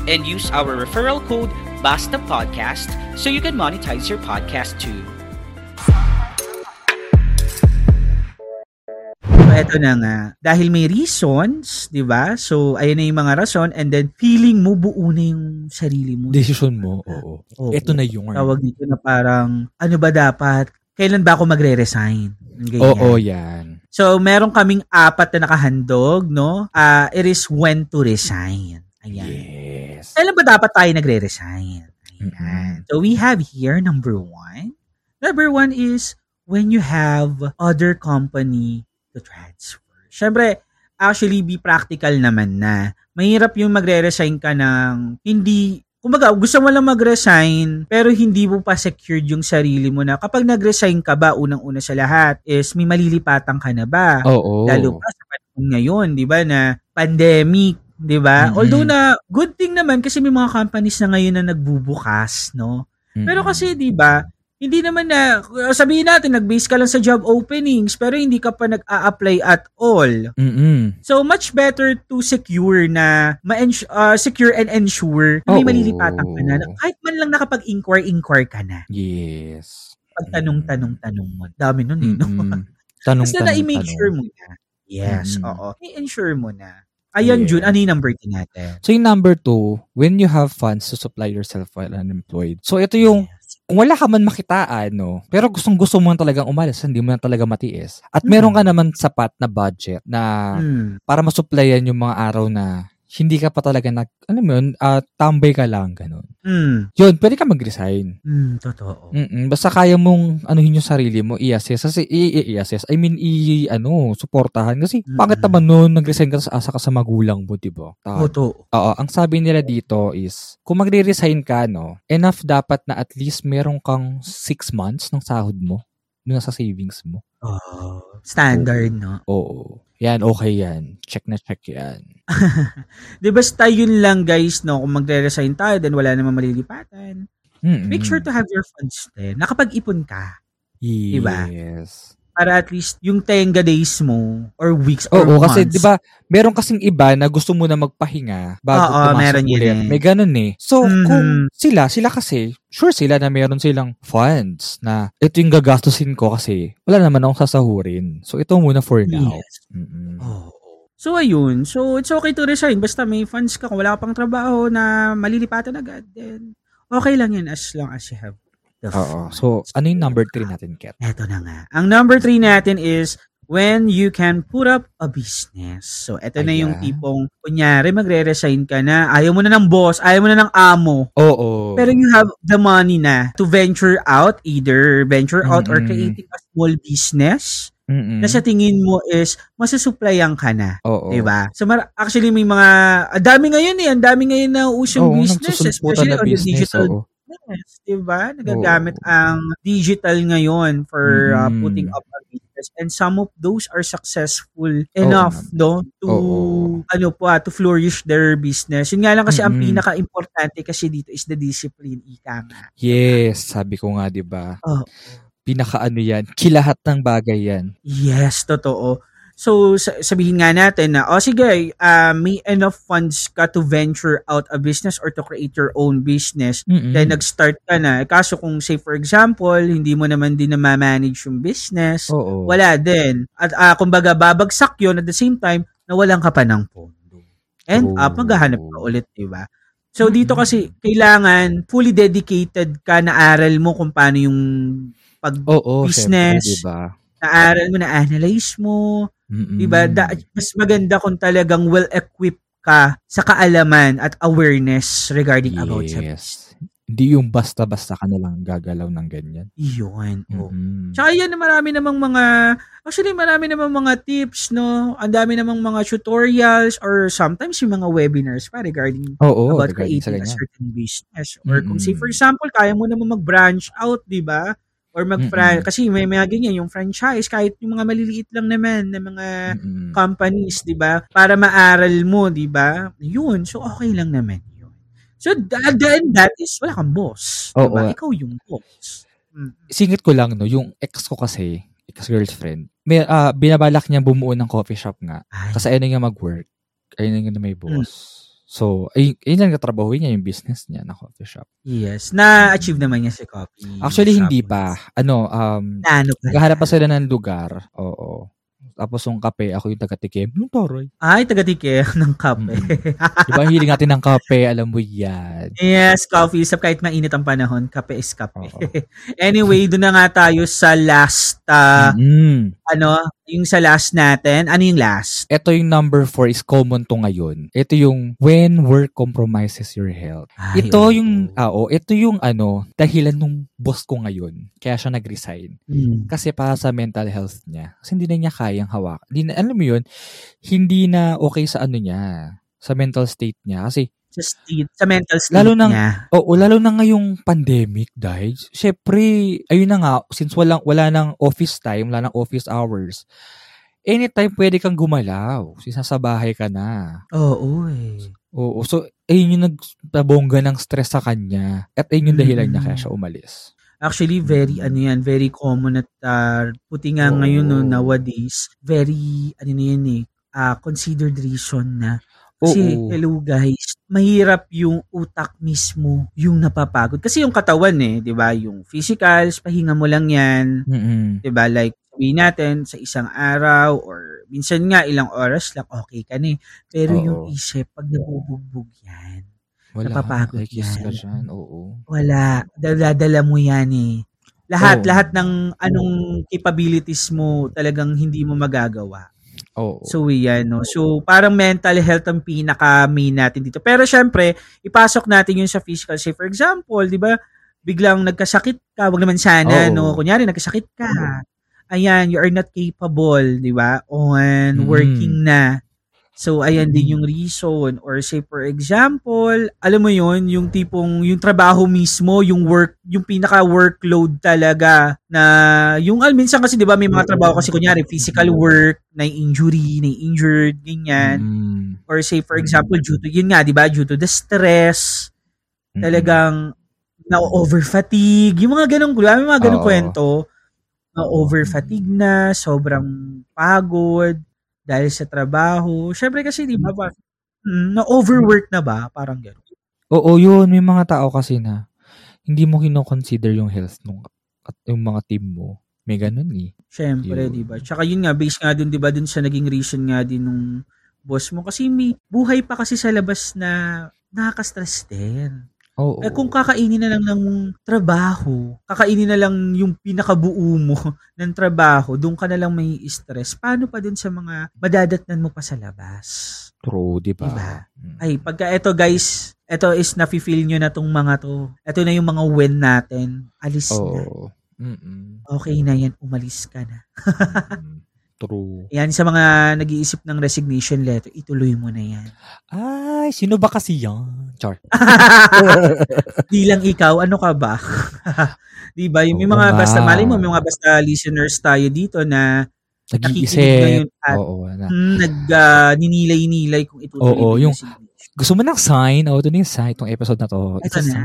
[SPEAKER 3] and use our referral code Basta Podcast so you can monetize your podcast too.
[SPEAKER 6] So, eto na nga. Dahil may reasons, di ba? So, ayun na yung mga rason. And then, feeling mo buo na yung sarili mo.
[SPEAKER 2] Decision mo, oo.
[SPEAKER 6] Oo.
[SPEAKER 2] Ito na yung
[SPEAKER 6] Tawag dito na parang, ano ba dapat? Kailan ba ako magre-resign? Ganyan.
[SPEAKER 2] Oo, yan.
[SPEAKER 6] So, meron kaming apat na nakahandog, no? Ah, it is when to resign. Ayan.
[SPEAKER 2] Yes.
[SPEAKER 6] Kailan ba dapat tayo nagre-resign? Ayan.
[SPEAKER 2] Mhm.
[SPEAKER 6] So, we have here number one. Number one is when you have other company to transfer. Siyempre, actually, be practical naman na. Mahirap yung magre-resign ka ng hindi Kumbaga, gusto mo lang mag-resign, pero hindi mo pa secured yung sarili mo na kapag nag-resign ka ba, unang-una sa lahat, is may malilipatan ka na ba?
[SPEAKER 2] Oo.
[SPEAKER 6] Lalo pa sa panahon ngayon, di ba, na pandemic, di ba?
[SPEAKER 2] Mhm.
[SPEAKER 6] Although na, good thing naman kasi may mga companies na ngayon na nagbubukas, no?
[SPEAKER 2] Mm-mm.
[SPEAKER 6] Pero kasi, di ba, hindi naman na, sabihin natin, nag-base ka lang sa job openings, pero hindi ka pa nag-a-apply at all.
[SPEAKER 2] Mm-mm.
[SPEAKER 6] So, much better to secure na, ma uh, secure and ensure na may
[SPEAKER 2] Oo.
[SPEAKER 6] malilipatan ka na. Kahit man lang nakapag-inquire-inquire ka na.
[SPEAKER 2] Yes.
[SPEAKER 6] Pag tanong-tanong-tanong mo. Dami nun eh, no?
[SPEAKER 2] Mm-mm. Tanong,
[SPEAKER 6] Basta na-make sure mo na. Yes,
[SPEAKER 2] Mm.
[SPEAKER 6] oo. I-ensure mo na. Ayan,
[SPEAKER 2] Yeah.
[SPEAKER 6] Jun, ano yung number 10 natin?
[SPEAKER 2] So yung number two, when you have funds to supply yourself while unemployed. So ito yung,
[SPEAKER 6] Yes.
[SPEAKER 2] Kung wala ka man makitaan, no? Pero gustong gusto mo talagang umalis, hindi mo na talaga matiis. At meron ka naman sapat na budget na
[SPEAKER 6] Hmm.
[SPEAKER 2] para masupplyan yung mga araw na hindi ka pa talaga nag, ano mo yun, ah, tambay ka lang, ganun.
[SPEAKER 6] Hmm.
[SPEAKER 2] Yun, pwede ka mag-resign.
[SPEAKER 6] Hmm, totoo.
[SPEAKER 2] Mm Basta kaya mong anuhin yung sarili mo, i-assess. Kasi i-assess. I mean, i- ano, suportahan. Kasi
[SPEAKER 6] Mm.
[SPEAKER 2] bakit naman nun nag-resign ka sa asa ka sa magulang mo, di ba?
[SPEAKER 6] Totoo.
[SPEAKER 2] Oo, ang sabi nila dito is, kung magre-resign ka, no, enough dapat na at least meron kang six months ng sahod mo doon sa savings mo.
[SPEAKER 6] Oh, standard, no?
[SPEAKER 2] Oo. Yan, okay yan. Check na check yan.
[SPEAKER 6] Di basta yun lang, guys, no? Kung magre-resign tayo, then wala namang malilipatan.
[SPEAKER 2] Mm-mm.
[SPEAKER 6] Make sure to have your funds din. Nakapag-ipon ka. diba?
[SPEAKER 2] Yes.
[SPEAKER 6] Para at least yung tenga days mo or weeks or
[SPEAKER 2] Oo,
[SPEAKER 6] months.
[SPEAKER 2] kasi 'di ba, meron kasing iba na gusto muna magpahinga bago
[SPEAKER 6] Oo,
[SPEAKER 2] pumasok
[SPEAKER 6] meron yun
[SPEAKER 2] ulit.
[SPEAKER 6] eh.
[SPEAKER 2] May ganun eh. So,
[SPEAKER 6] Mhm.
[SPEAKER 2] kung sila, sila kasi, sure sila na meron silang funds na ito yung gagastusin ko kasi wala naman akong sasahurin. So, ito muna for now.
[SPEAKER 6] Yes.
[SPEAKER 2] Mm-mm.
[SPEAKER 6] Oo. So, ayun. So, it's okay to resign. Basta may funds ka. Kung wala ka pang trabaho na malilipatan agad, then okay lang yun as long as you have the
[SPEAKER 2] Oo. So, ano yung number 3 natin, Kat?
[SPEAKER 6] Eto na nga. Ang number three natin is when you can put up a business. So, eto na yung
[SPEAKER 2] Ayan.
[SPEAKER 6] tipong, kunyari, magre-resign ka na, ayaw mo na ng boss, ayaw mo na ng amo,
[SPEAKER 2] Oo.
[SPEAKER 6] pero you have the money na to venture out, either venture out or
[SPEAKER 2] Mm-mm.
[SPEAKER 6] creating a small business
[SPEAKER 2] Mm-mm.
[SPEAKER 6] na sa tingin mo is masusuplayan ka na.
[SPEAKER 2] Oo.
[SPEAKER 6] 'Di ba? So mar- actually may mga ang dami ngayon eh, ang dami ngayon na usong
[SPEAKER 2] Oo,
[SPEAKER 6] business
[SPEAKER 2] nagsusulputan
[SPEAKER 6] especially
[SPEAKER 2] na
[SPEAKER 6] on the
[SPEAKER 2] business.
[SPEAKER 6] digital
[SPEAKER 2] Oo.
[SPEAKER 6] Business, 'di ba? Nagagamit
[SPEAKER 2] Oo.
[SPEAKER 6] ang digital ngayon for uh,
[SPEAKER 2] Mm.
[SPEAKER 6] putting up a business and some of those are successful enough no to
[SPEAKER 2] Oo.
[SPEAKER 6] ano pa to flourish their business. Yun nga lang kasi ang
[SPEAKER 2] Mm-mm.
[SPEAKER 6] pinaka-importante kasi dito is the discipline ika nga.
[SPEAKER 2] Yes, sabi ko nga 'di ba?
[SPEAKER 6] Oo.
[SPEAKER 2] Pinaka ano 'yan, kilahat ng bagay 'yan.
[SPEAKER 6] Yes, totoo. So, sa- sabihin nga natin na, oh sige, uh, may enough funds ka to venture out a business or to create your own business.
[SPEAKER 2] Mm-mm.
[SPEAKER 6] Then, nag-start ka na. Kaso kung, say for example, hindi mo naman din na manage yung business,
[SPEAKER 2] Oo.
[SPEAKER 6] wala din. At uh, kumbaga, babagsak yon at the same time, nawalan ka pa ng pondo. And
[SPEAKER 2] True.
[SPEAKER 6] up, maghahanap ka ulit, di ba? So, dito
[SPEAKER 2] Mm.
[SPEAKER 6] kasi, kailangan fully dedicated ka na aral mo kung paano yung pag
[SPEAKER 2] Oo,
[SPEAKER 6] business.
[SPEAKER 2] syempre, 'di ba?
[SPEAKER 6] Na-aral mo, na-analyze mo,
[SPEAKER 2] Mm-mm.
[SPEAKER 6] 'di ba? Da- mas maganda kung talagang well-equipped ka sa kaalaman at awareness regarding about sa
[SPEAKER 2] Yes. Hindi yung basta-basta ka na lang gagalaw ng ganyan.
[SPEAKER 6] Iyon. Oh.
[SPEAKER 2] Mm-mm.
[SPEAKER 6] Tsaka yan, marami namang mga, actually marami namang mga tips, no? Ang dami namang mga tutorials or sometimes yung mga webinars pa regarding
[SPEAKER 2] Oo,
[SPEAKER 6] about
[SPEAKER 2] regarding
[SPEAKER 6] creating a certain business. Or kung say, for example, kaya mo naman mag-branch out, di ba? Or mag
[SPEAKER 2] Mm-mm.
[SPEAKER 6] kasi may mga ganyan, yung franchise, kahit yung mga maliliit lang naman na mga
[SPEAKER 2] Mm-mm.
[SPEAKER 6] companies, 'di ba? Para maaral mo, 'di ba? 'Yun, so okay lang naman 'yun. So at the end that is wala kang boss, 'di ba?
[SPEAKER 2] Oo.
[SPEAKER 6] Ikaw yung boss. Mm.
[SPEAKER 2] Singit ko lang, no, yung ex ko kasi, ex-girlfriend, may, ah, binabalak niya bumuo ng coffee shop nga. Kasi ayun nga mag-work. Ayun na nga may boss. So, ay, ayun lang katrabahuin niya yung business niya na coffee shop.
[SPEAKER 6] yes, na-achieve naman niya si coffee.
[SPEAKER 2] Actually,
[SPEAKER 6] shop.
[SPEAKER 2] hindi pa. Ano, um,
[SPEAKER 6] Na ano pa?
[SPEAKER 2] naghahanap pa sila ng lugar. Oo. Tapos yung kape, ako yung taga-tikim. Yung taroy.
[SPEAKER 6] Ay, taga-tike ng kape.
[SPEAKER 2] Diba, hiling natin ng kape, alam mo yan.
[SPEAKER 6] yes, coffee. Sa kahit mainit ang panahon, kape is kape. Anyway, doon na nga tayo sa last, ah,
[SPEAKER 2] Mm.
[SPEAKER 6] ano, yung sa last natin. Ano yung last?
[SPEAKER 2] Ito yung number four is common to ngayon. Ito yung when work compromises your health.
[SPEAKER 6] Ay,
[SPEAKER 2] ito
[SPEAKER 6] oo.
[SPEAKER 2] yung, ah, oh, ito yung ano, dahilan nung boss ko ngayon. Kaya siya nag-resign.
[SPEAKER 6] Mm.
[SPEAKER 2] Kasi para sa mental health niya. Kasi hindi na niya kayang hawak. Hindi na, alam mo yun, hindi na okay sa ano niya, sa mental state niya. Kasi,
[SPEAKER 6] Sa, state, sa mental state
[SPEAKER 2] Lalo nang-
[SPEAKER 6] niya.
[SPEAKER 2] oo, lalo na ngayong pandemic, dahil, syempre, ayun na nga, since walang, wala nang office time, wala nang office hours, anytime pwede kang gumalaw. Since nasa bahay ka na.
[SPEAKER 6] Oo, eh.
[SPEAKER 2] Oo. So, ayun yung nagtabongga ng stress sa kanya. At ayun yung dahilan niya
[SPEAKER 6] Mm.
[SPEAKER 2] kaya siya umalis.
[SPEAKER 6] Actually, very, ano yan, very common at uh, puti nga
[SPEAKER 2] Oo.
[SPEAKER 6] ngayon no, nowadays, very, ano na yan eh, ah, considered reason na. Kasi,
[SPEAKER 2] Oo.
[SPEAKER 6] hello guys, mahirap yung utak mismo yung napapagod. Kasi yung katawan eh, di ba? Yung physicals, pahinga mo lang yan.
[SPEAKER 2] Mm-mm.
[SPEAKER 6] 'di ba? Like sabihin natin sa isang araw or minsan nga ilang oras lang okay ka na eh. Pero
[SPEAKER 2] Oo.
[SPEAKER 6] yung isip pag nabubugbog yan,
[SPEAKER 2] Wala.
[SPEAKER 6] Napapagod
[SPEAKER 2] Ay, kiss ka
[SPEAKER 6] yan.
[SPEAKER 2] dyan. Oo.
[SPEAKER 6] wala, daladala mo yan eh. Lahat,
[SPEAKER 2] Oo.
[SPEAKER 6] lahat ng anong capabilities mo talagang hindi mo magagawa.
[SPEAKER 2] Oo.
[SPEAKER 6] So, yan, no? So, parang mental health ang pinaka-main natin dito. Pero, syempre, ipasok natin yun sa physical. Say, for example, di ba, biglang nagkasakit ka, wag naman sana,
[SPEAKER 2] Oo.
[SPEAKER 6] no? Kunyari, nagkasakit ka. Ayan, you are not capable, di ba, on
[SPEAKER 2] Mm.
[SPEAKER 6] working na. So, ayan din yung reason. Or say, for example, alam mo yun, yung tipong, yung trabaho mismo, yung work, yung pinaka-workload talaga na, yung, al minsan kasi, di ba, may mga trabaho kasi, kunyari, physical work, na injury, na injured, ganyan.
[SPEAKER 2] Mm.
[SPEAKER 6] Or say, for example, due to, yun nga, di ba, due to the stress, talagang, na-over fatigue, yung mga ganong, may mga ganong
[SPEAKER 2] Oo.
[SPEAKER 6] kwento, na-over fatigue na, sobrang pagod, dahil sa trabaho. Syempre kasi, di ba, mm, na-overwork na ba? Parang gano'n.
[SPEAKER 2] Oo, yun. May mga tao kasi na hindi mo kino-consider yung health nung at yung mga team mo. May ganun eh.
[SPEAKER 6] Syempre,
[SPEAKER 2] Yun.
[SPEAKER 6] di ba? Tsaka yun nga, based nga dun, di ba, dun sa naging reason nga din nung boss mo. Kasi may buhay pa kasi sa labas na nakaka-stress din.
[SPEAKER 2] Oo.
[SPEAKER 6] Eh, kung kakainin na lang ng trabaho, kakainin na lang yung pinakabuo mo ng trabaho, doon ka na lang may stress. Paano pa dun sa mga madadatnan mo pa sa labas?
[SPEAKER 2] True, di ba?
[SPEAKER 6] Diba?
[SPEAKER 2] Mm.
[SPEAKER 6] Ay, pagka eto guys, eto is nafe-feel nyo na tong mga to. Eto na yung mga win natin. Alis na.
[SPEAKER 2] Oo. Mm-mm.
[SPEAKER 6] Okay na yan, umalis ka na.
[SPEAKER 2] Mm. True.
[SPEAKER 6] Yan, sa mga nag-iisip ng resignation letter, ituloy mo na yan.
[SPEAKER 2] Ay, sino ba kasi yan? Char.
[SPEAKER 6] Di lang ikaw, ano ka ba? Di ba? Yung may mga basta, mali mo, may mga basta listeners tayo dito na
[SPEAKER 2] Nag-iisip. Oo. Na.
[SPEAKER 6] hmm, nag, ah, ninilay-nilay kung itutuloy
[SPEAKER 2] Oo, yung-. Gusto mo ng sign? Oo, ito na yung sign. Itong episode na to.
[SPEAKER 6] Ito na.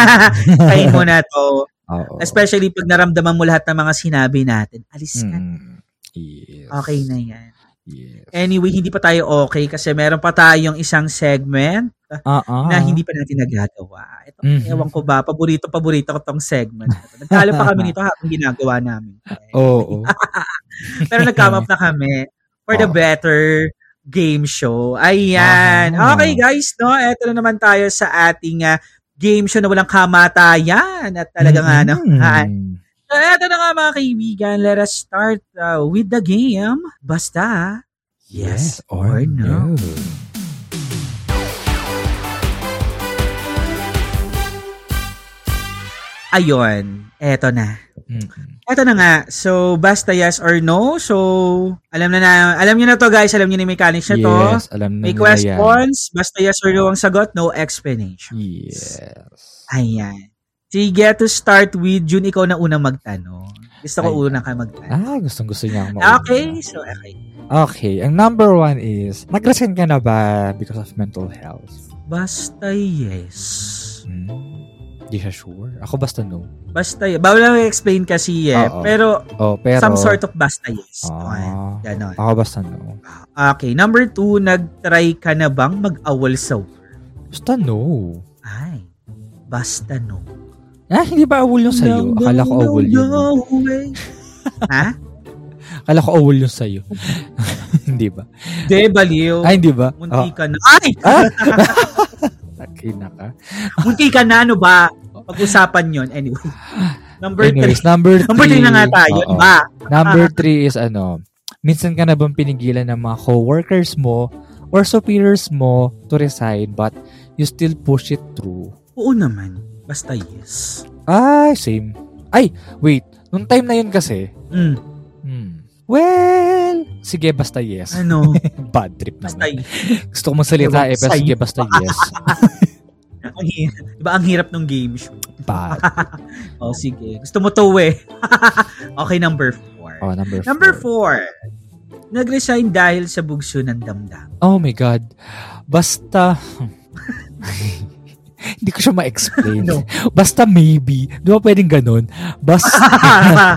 [SPEAKER 2] sign.
[SPEAKER 6] Mo na to.
[SPEAKER 2] Oo.
[SPEAKER 6] Especially pag naramdaman mo lahat ng mga sinabi natin. Alis ka.
[SPEAKER 2] Mm. Yes.
[SPEAKER 6] Okay na yan.
[SPEAKER 2] Yes.
[SPEAKER 6] Anyway, hindi pa tayo okay kasi meron pa tayong isang segment
[SPEAKER 2] Ah,
[SPEAKER 6] na hindi pa natin nagagawa. Ito,
[SPEAKER 2] Mhm.
[SPEAKER 6] ewan ko ba, paborito, paborito ko tong segment. na to. Nagkala pa kami nito habang ginagawa namin.
[SPEAKER 2] Oo.
[SPEAKER 6] Pero nag-come up na kami for the
[SPEAKER 2] Oo.
[SPEAKER 6] better game show. Ayan.
[SPEAKER 2] Aha.
[SPEAKER 6] Okay guys, no? Ito na naman tayo sa ating ah, game show na walang kamatayan at talagang ano.
[SPEAKER 2] Mm.
[SPEAKER 6] ah, So, eto na nga mga kaibigan. Let us start uh, with the game. Basta, yes, or no. Ayon, eto na.
[SPEAKER 2] Mm.
[SPEAKER 6] Eto na nga. So, basta yes or no. So, alam na na, alam niyo na to guys. Alam niyo na mechanics na to.
[SPEAKER 2] Yes, alam na
[SPEAKER 6] May
[SPEAKER 2] nila yan.
[SPEAKER 6] questions. Basta yes or no ang sagot. No explanation.
[SPEAKER 2] Yes.
[SPEAKER 6] Ayan. Sige, to start with June, ikaw na unang magtanong. Gusto ko
[SPEAKER 2] Ay.
[SPEAKER 6] unang ka magtanong.
[SPEAKER 2] Ah, gustong gusto niya mauna.
[SPEAKER 6] Okay, so okay.
[SPEAKER 2] Okay, ang number one is, nag-resign ka na ba because of mental health?
[SPEAKER 6] Basta yes.
[SPEAKER 2] Hmm. Di siya sure. Ako basta no.
[SPEAKER 6] Basta yes. Bawal lang explain kasi eh.
[SPEAKER 2] Oo.
[SPEAKER 6] Pero,
[SPEAKER 2] Oh, pero...
[SPEAKER 6] some sort of basta yes.
[SPEAKER 2] Ah.
[SPEAKER 6] Okay, ganon.
[SPEAKER 2] Ako basta no.
[SPEAKER 6] Okay, number two, nag-try ka na bang mag-awol sa work?
[SPEAKER 2] Basta no.
[SPEAKER 6] Ay, basta no.
[SPEAKER 2] Ah, hindi ba awol yung sa'yo?
[SPEAKER 6] No,
[SPEAKER 2] Akala ko awol
[SPEAKER 6] no,
[SPEAKER 2] yun.
[SPEAKER 6] ha?
[SPEAKER 2] Akala ko awol yung sa'yo. hindi ba?
[SPEAKER 6] De, baliw.
[SPEAKER 2] Ay, hindi ba?
[SPEAKER 6] Munti
[SPEAKER 2] Oh,
[SPEAKER 6] ka na. Ay!
[SPEAKER 2] na ka.
[SPEAKER 6] Munti ka na, ano ba? Pag-usapan yon Anyway. Number
[SPEAKER 2] Anyways,
[SPEAKER 6] three.
[SPEAKER 2] number three.
[SPEAKER 6] Number three na nga tayo.
[SPEAKER 2] Oo.
[SPEAKER 6] Ba?
[SPEAKER 2] Number three is ano, minsan ka na bang pinigilan ng mga co-workers mo or superiors mo to resign but you still push it through?
[SPEAKER 6] Oo naman. Basta yes.
[SPEAKER 2] Ay, same. Ay, wait. Nung time na yun kasi,
[SPEAKER 6] Mm.
[SPEAKER 2] hmm, well, sige, basta yes.
[SPEAKER 6] Ano?
[SPEAKER 2] Bad trip
[SPEAKER 6] Basta
[SPEAKER 2] naman.
[SPEAKER 6] yes.
[SPEAKER 2] Gusto ko magsalita eh, pero sige, basta yes.
[SPEAKER 6] Ang hirap. Diba ang hirap ng game show?
[SPEAKER 2] Bad.
[SPEAKER 6] Oh, sige. Gusto mo to eh. okay, number four.
[SPEAKER 2] Oh, number four.
[SPEAKER 6] Number four. Nag-resign dahil sa bugso ng damdam.
[SPEAKER 2] Oh my God. Basta, hindi ko siya ma-explain.
[SPEAKER 6] No.
[SPEAKER 2] Basta maybe. Di ba pwedeng ganun? Basta,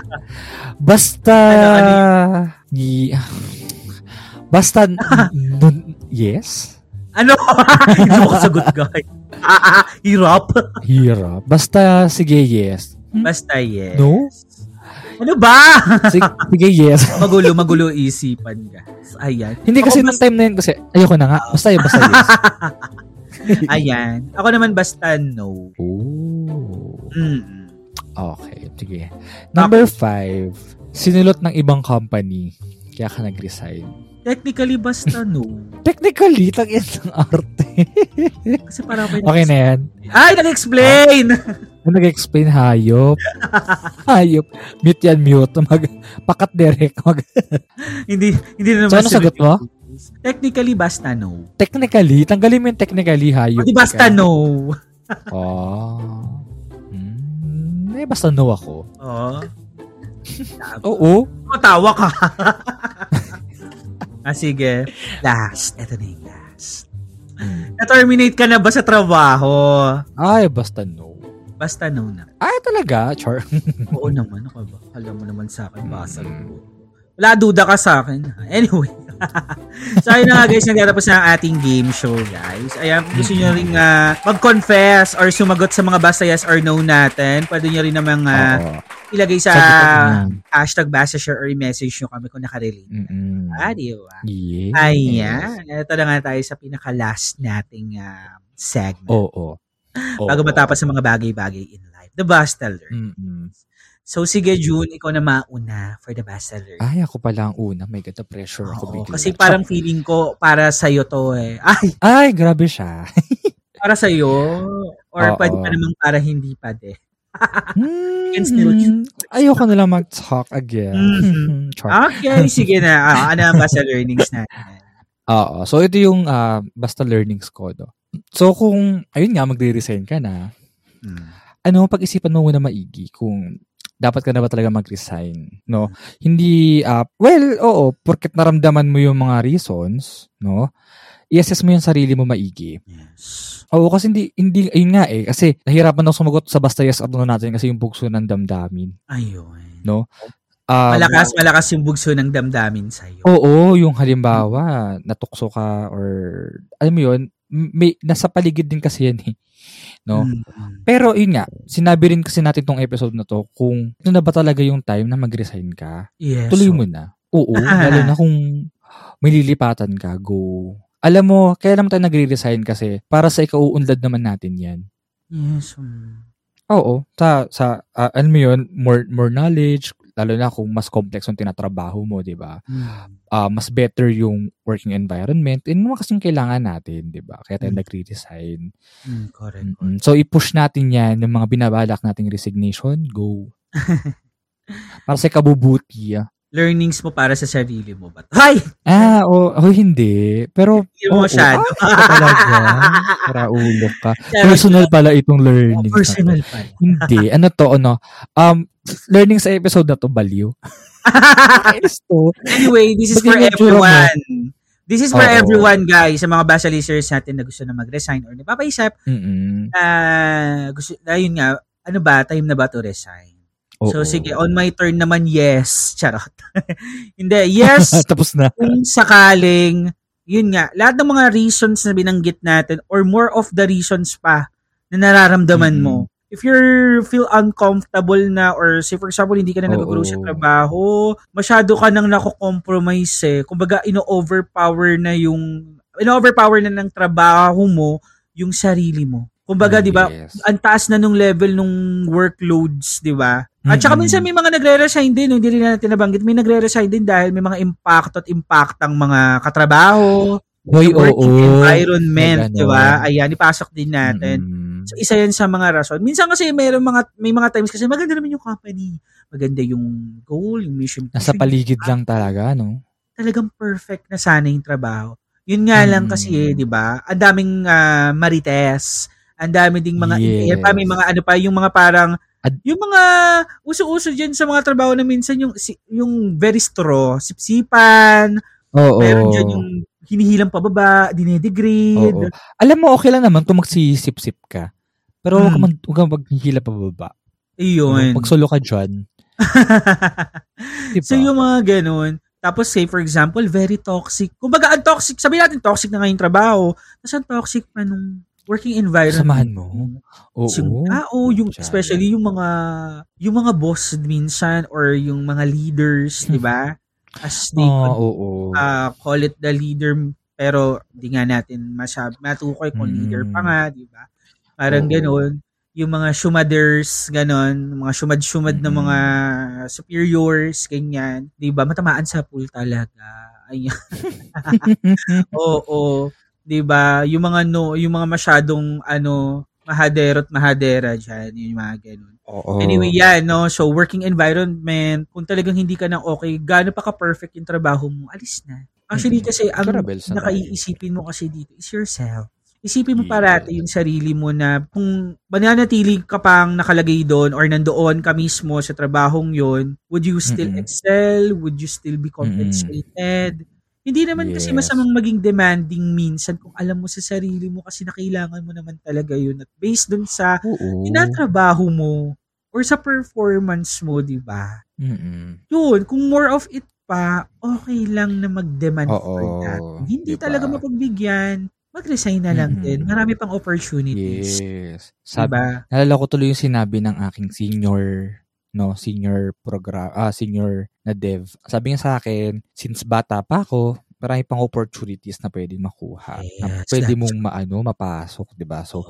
[SPEAKER 2] basta,
[SPEAKER 6] Ano, ano
[SPEAKER 2] Yi- basta, nun- yes?
[SPEAKER 6] ano? Hindi mo kasagot, guys. Ah, ah, hirap.
[SPEAKER 2] Hirap. Basta, sige, yes.
[SPEAKER 6] Basta yes.
[SPEAKER 2] No?
[SPEAKER 6] Ano ba?
[SPEAKER 2] Sige, yes.
[SPEAKER 6] magulo, magulo isipan, guys. Ayan.
[SPEAKER 2] Hindi kasi
[SPEAKER 6] Ako
[SPEAKER 2] nung time na yun kasi, ayoko na nga. Basta, basta yes.
[SPEAKER 6] Ayan. Ako naman basta no.
[SPEAKER 2] Oh.
[SPEAKER 6] Mm.
[SPEAKER 2] Okay, sige. Number five, sinulot ng ibang company. Kaya ka nag-resign.
[SPEAKER 6] Technically, basta no.
[SPEAKER 2] Technically, tag ng arte.
[SPEAKER 6] Kasi parang may
[SPEAKER 2] okay na yan.
[SPEAKER 6] Ay, nag-explain!
[SPEAKER 2] Ano nag-explain? Hayop. Hayop. Mute yan, mute. Mag, pakat direct. Mag,
[SPEAKER 6] hindi, hindi na
[SPEAKER 2] So,
[SPEAKER 6] naman
[SPEAKER 2] ano sagot mo?
[SPEAKER 6] Technically, basta no.
[SPEAKER 2] technically, tanggalin mo yung technically, hayop.
[SPEAKER 6] Di basta no.
[SPEAKER 2] Oh. Hmm, eh, basta no ako.
[SPEAKER 6] Oh.
[SPEAKER 2] Oo.
[SPEAKER 6] Matawa ka. ah, sige. Last. Ito na yung last. Na-terminate ka na ba sa trabaho?
[SPEAKER 2] Ay, basta no.
[SPEAKER 6] Basta no na.
[SPEAKER 2] Ay, talaga, Char.
[SPEAKER 6] Oo naman. Ako ba? Alam mo naman sa akin. Basal ko. Wala duda ka sa akin. Anyway. so, ayun na nga guys, nagtatapos na ang ating game show, guys. Ayan, gusto nyo rin ah, mag-confess or sumagot sa mga basta yes or no natin, pwede nyo rin namang
[SPEAKER 2] Oo.
[SPEAKER 6] ilagay sa hashtag basta share or i-message nyo kami kung nakarelate.
[SPEAKER 2] Mm-mm.
[SPEAKER 6] Ah, di ba?
[SPEAKER 2] Yes.
[SPEAKER 6] Ayan. Ito na nga tayo sa pinaka-last nating ah, segment.
[SPEAKER 2] Oo. Oo.
[SPEAKER 6] bago matapos sa mga bagay-bagay in life. The Bastler.
[SPEAKER 2] Mm-mm.
[SPEAKER 6] So, sige, June, ikaw na mauna for The Bastler.
[SPEAKER 2] Ay, ako pala ang una. May God, pressure ako bigla.
[SPEAKER 6] kasi parang feeling ko para sa'yo to eh. Ay,
[SPEAKER 2] Ay, grabe siya.
[SPEAKER 6] para sa'yo? Or
[SPEAKER 2] Oo.
[SPEAKER 6] pwede pa namang para hindi pa de. still
[SPEAKER 2] Hmm, ayoko na lang mag-talk again.
[SPEAKER 6] Mhm.
[SPEAKER 2] Char.
[SPEAKER 6] Okay, sige na. Ah, ano ang basta learnings natin?
[SPEAKER 2] Oo. So, ito yung ah, basta learnings ko. No? So, kung, ayun nga, magre-resign ka na,
[SPEAKER 6] Hmm.
[SPEAKER 2] ano, pag-isipan mo muna maigi kung dapat ka na ba talaga mag-resign, no? Hindi, ah, well, oo, porket naramdaman mo yung mga reasons, no? I-assess mo yung sarili mo maigi.
[SPEAKER 6] Yes.
[SPEAKER 2] Oo, kasi hindi, hindi, ayun nga eh, kasi nahirapan ako sumagot sa basta yes or no natin kasi yung bugso ng damdamin.
[SPEAKER 6] Ayun.
[SPEAKER 2] No? Um,
[SPEAKER 6] Malakas, malakas yung bugso ng damdamin sa'yo.
[SPEAKER 2] Oo, yung halimbawa, natukso ka or, alam mo yun, may, nasa paligid din kasi yan eh. No?
[SPEAKER 6] Mm.
[SPEAKER 2] Pero yun nga, sinabi rin kasi natin tong episode na to, kung ito na ba talaga yung time na mag-resign ka,
[SPEAKER 6] Yes.
[SPEAKER 2] tuloy mo na. Oo, lalo na kung may lilipatan ka, go. Alam mo, kaya naman tayo nagre-resign kasi para sa ikauunlad naman natin yan.
[SPEAKER 6] Yes. mm.
[SPEAKER 2] Oo, sa, sa ah, alam mo yun, more, more knowledge, lalo na kung mas complex yung tinatrabaho mo, di ba?
[SPEAKER 6] Mm.
[SPEAKER 2] Ah, mas better yung working environment. Yun naman kasing kailangan natin, di ba? Kaya tayo
[SPEAKER 6] Mm.
[SPEAKER 2] nagre-resign.
[SPEAKER 6] Mm, correct.
[SPEAKER 2] Mm-mm. So, i-push natin yan, yung mga binabalak nating resignation, go. Para sa kabubuti. ah.
[SPEAKER 6] Learnings mo para sa sarili mo ba? Hay!
[SPEAKER 2] Ah, o oh, hindi. Pero,
[SPEAKER 6] Hindi mo
[SPEAKER 2] oo,
[SPEAKER 6] masyado.
[SPEAKER 2] ah, ito talaga. Para ulo ka. Personal pala itong learning.
[SPEAKER 6] Oh, personal pa.
[SPEAKER 2] Hindi. Ano to, ano? Um, learning sa episode na to, baliw. To.
[SPEAKER 6] anyway, this is
[SPEAKER 2] Ba't
[SPEAKER 6] for
[SPEAKER 2] mo?
[SPEAKER 6] everyone. This is for
[SPEAKER 2] Oo.
[SPEAKER 6] everyone, guys. Sa mga basa listeners natin na gusto na mag-resign or napapaisip,
[SPEAKER 2] Mm-mm.
[SPEAKER 6] ah gusto, ayun nga, ano ba, time na ba to resign? So,
[SPEAKER 2] Oo.
[SPEAKER 6] sige, on my turn naman, yes. Charot. Hindi, yes,
[SPEAKER 2] Tapos na.
[SPEAKER 6] kung sakaling, yun nga, lahat ng mga reasons na binanggit natin or more of the reasons pa na nararamdaman
[SPEAKER 2] Mm.
[SPEAKER 6] mo. If you feel uncomfortable na or say for example, hindi ka na nag-grow sa trabaho, masyado ka nang nako-compromise eh. Kumbaga, ino-overpower na yung, ino-overpower na ng trabaho mo yung sarili mo. Kumbaga, di ba,
[SPEAKER 2] Yes.
[SPEAKER 6] ang taas na nung level nung workloads, di ba? At saka
[SPEAKER 2] Mm-mm.
[SPEAKER 6] minsan may mga nagre-resign din, hindi rin natin nabanggit, may nagre-resign din dahil may mga impact at impactang mga katrabaho,
[SPEAKER 2] Hoy,
[SPEAKER 6] working
[SPEAKER 2] oo.
[SPEAKER 6] environment,
[SPEAKER 2] May
[SPEAKER 6] di ba? Ayan, ipasok din natin.
[SPEAKER 2] Mm-mm.
[SPEAKER 6] So, isa yan sa mga rason. Minsan kasi mayroong mga, may mga times kasi maganda naman yung company, maganda yung goal, yung mission.
[SPEAKER 2] Nasa paligid lang talaga, no?
[SPEAKER 6] Talagang perfect na sana yung trabaho. Yun nga lang
[SPEAKER 2] Mm.
[SPEAKER 6] kasi, eh, di ba? Ang daming ah, marites, ang dami ding mga
[SPEAKER 2] Yes.
[SPEAKER 6] yes. pa, may mga ano pa, yung mga parang
[SPEAKER 2] Ad-
[SPEAKER 6] yung mga uso-uso diyan sa mga trabaho na minsan yung yung very straw, sipsipan,
[SPEAKER 2] Oo.
[SPEAKER 6] meron diyan yung hinihilang pababa, dinedegrade.
[SPEAKER 2] Oo. Alam mo, okay lang naman kung magsisip-sip ka. Pero huwag ka,
[SPEAKER 6] Mm.
[SPEAKER 2] mag, huwag ka maghihila pa baba.
[SPEAKER 6] Ayun.
[SPEAKER 2] Magsolo ka dyan. Diba?
[SPEAKER 6] so yung mga ganun, tapos say for example, very toxic. Kumbaga ang toxic, sabi natin toxic na nga yung trabaho, tapos ang toxic pa nung working environment.
[SPEAKER 2] Samahan mo. Oo.
[SPEAKER 6] Yung tao, yung, especially yung mga, yung mga boss minsan or yung mga leaders, di ba? As they
[SPEAKER 2] Ah,
[SPEAKER 6] could,
[SPEAKER 2] oo.
[SPEAKER 6] uh, call it the leader, pero di nga natin masyab, matukoy kung
[SPEAKER 2] Mm.
[SPEAKER 6] leader pa nga, di ba? Parang
[SPEAKER 2] Oo.
[SPEAKER 6] ganun. Yung mga shumaders, ganun, mga shumad-shumad na
[SPEAKER 2] Mm.
[SPEAKER 6] mga superiors, ganyan. Di ba? Matamaan sa pool talaga. Ayan. Oo. 'Di ba? Yung mga no, yung mga masyadong ano, mahadero at mahadera diyan, yung mga ganun.
[SPEAKER 2] Oo.
[SPEAKER 6] Anyway, yan, no? So, working environment, kung talagang hindi ka na okay, gaano pa ka-perfect yung trabaho mo, alis na. Actually,
[SPEAKER 2] Mm-mm.
[SPEAKER 6] kasi ang nakaiisipin mo kasi dito is yourself. Isipin mo parati yung sarili mo na kung mananatili ka pang nakalagay doon or nandoon ka mismo sa trabahong yon would you still
[SPEAKER 2] Mm-mm.
[SPEAKER 6] excel? Would you still be compensated? Hindi naman kasi
[SPEAKER 2] Yes.
[SPEAKER 6] masamang maging demanding minsan kung alam mo sa sarili mo kasi na kailangan mo naman talaga yun at based dun sa
[SPEAKER 2] Oo.
[SPEAKER 6] tinatrabaho mo or sa performance mo, di ba? Yun, kung more of it pa, okay lang na mag-demand
[SPEAKER 2] Oo,
[SPEAKER 6] for that. Kung hindi
[SPEAKER 2] diba?
[SPEAKER 6] talaga mapagbigyan, mag-resign na lang
[SPEAKER 2] Mm-mm.
[SPEAKER 6] din. Marami pang opportunities.
[SPEAKER 2] Yes. Sabi,
[SPEAKER 6] Diba?
[SPEAKER 2] nalala ko tuloy yung sinabi ng aking senior no senior program ah senior na dev sabi niya sa akin since bata pa ako marami pang opportunities na pwedeng makuha na
[SPEAKER 6] Yes,
[SPEAKER 2] pwede
[SPEAKER 6] that's
[SPEAKER 2] mong maano mapasok 'di ba so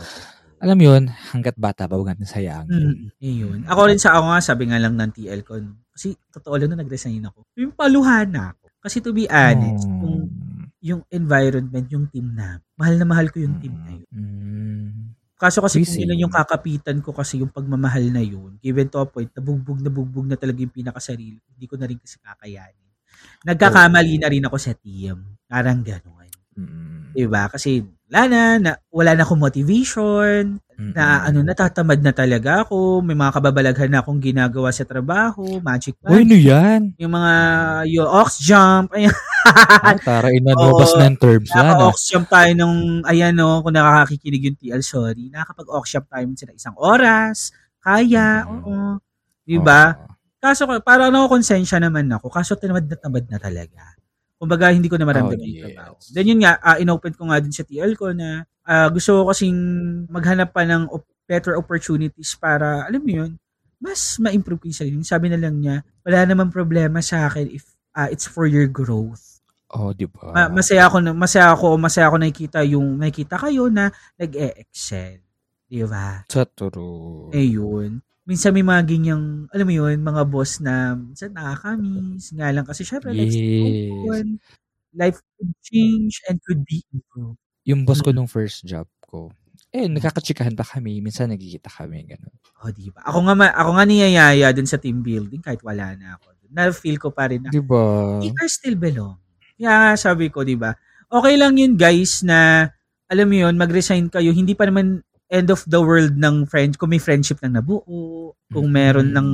[SPEAKER 2] alam mo yun hangga't bata pa huwag natin sayangin
[SPEAKER 6] Mm, yun. Ako rin sa ako nga, sabi nga lang ng TL ko, kasi totoo lang na nag-resign ako. Yung paluhan na ako. Kasi to be honest,
[SPEAKER 2] Oh.
[SPEAKER 6] yung, yung environment, yung team na, mahal na mahal ko yung team na yun.
[SPEAKER 2] Mm.
[SPEAKER 6] Kaso kasi kung
[SPEAKER 2] Busy.
[SPEAKER 6] yun yung kakapitan ko kasi yung pagmamahal na yun, given to a point, nabugbog na bugbog na talaga yung pinakasarili. Hindi ko na rin kasi kakayanin. Nagkakamali na rin ako sa team. Parang gano'n.
[SPEAKER 2] Mm.
[SPEAKER 6] Diba? Kasi wala na, na wala na akong motivation, na ano, natatamad na talaga ako, may mga kababalaghan na akong ginagawa sa trabaho, magic
[SPEAKER 2] Uy,
[SPEAKER 6] man,
[SPEAKER 2] ano yan?
[SPEAKER 6] yung mga yung ox jump, ayan,
[SPEAKER 2] Ah, tara, na yung terms yan. ah.
[SPEAKER 6] Nakaka-ox jump tayo nung, ayan no, kung nakakakikinig yung TL, sorry. Nakakapag-ox jump tayo minsan ng isang oras. Kaya, oo. Diba?
[SPEAKER 2] Oo.
[SPEAKER 6] Kaso, parang nakakonsensya naman ako. Kaso, tinamad na tamad na talaga. Kumbaga, hindi ko na maramdaman
[SPEAKER 2] Oh,
[SPEAKER 6] yung
[SPEAKER 2] yes.
[SPEAKER 6] trabaho. Then yun nga, ah, inopen ko nga din sa TL ko na ah, gusto ko kasing maghanap pa ng op- better opportunities para, alam mo yun, mas ma-improve ko yung sarili. Sabi na lang niya, wala namang problema sa akin if ah, it's for your growth.
[SPEAKER 2] Oh, di ba?
[SPEAKER 6] Ma- masaya ako masaya ako masaya ako nakikita yung nakikita kayo na nag-e-excel. Di ba?
[SPEAKER 2] Sa true.
[SPEAKER 6] Eh yun. Minsan may mga ganyang, alam mo yun, mga boss na minsan nakakamiss. Nga lang kasi syempre,
[SPEAKER 2] Yes.
[SPEAKER 6] yun. Life could change and could be improved.
[SPEAKER 2] Yung boss ko
[SPEAKER 6] Mm.
[SPEAKER 2] nung first job ko, eh, nakakatsikahan pa kami. Minsan nagkikita kami, gano'n.
[SPEAKER 6] O, di ba? Ako nga, ako nga niyayaya dun sa team building kahit wala na ako. Na-feel ko pa rin na,
[SPEAKER 2] Di ba?
[SPEAKER 6] are still belong. Kaya nga sabi ko, di ba? Okay lang yun guys na alam mo yun, mag-resign kayo. Hindi pa naman end of the world ng friend kung may friendship na nabuo, kung meron
[SPEAKER 2] Mhm.
[SPEAKER 6] ng,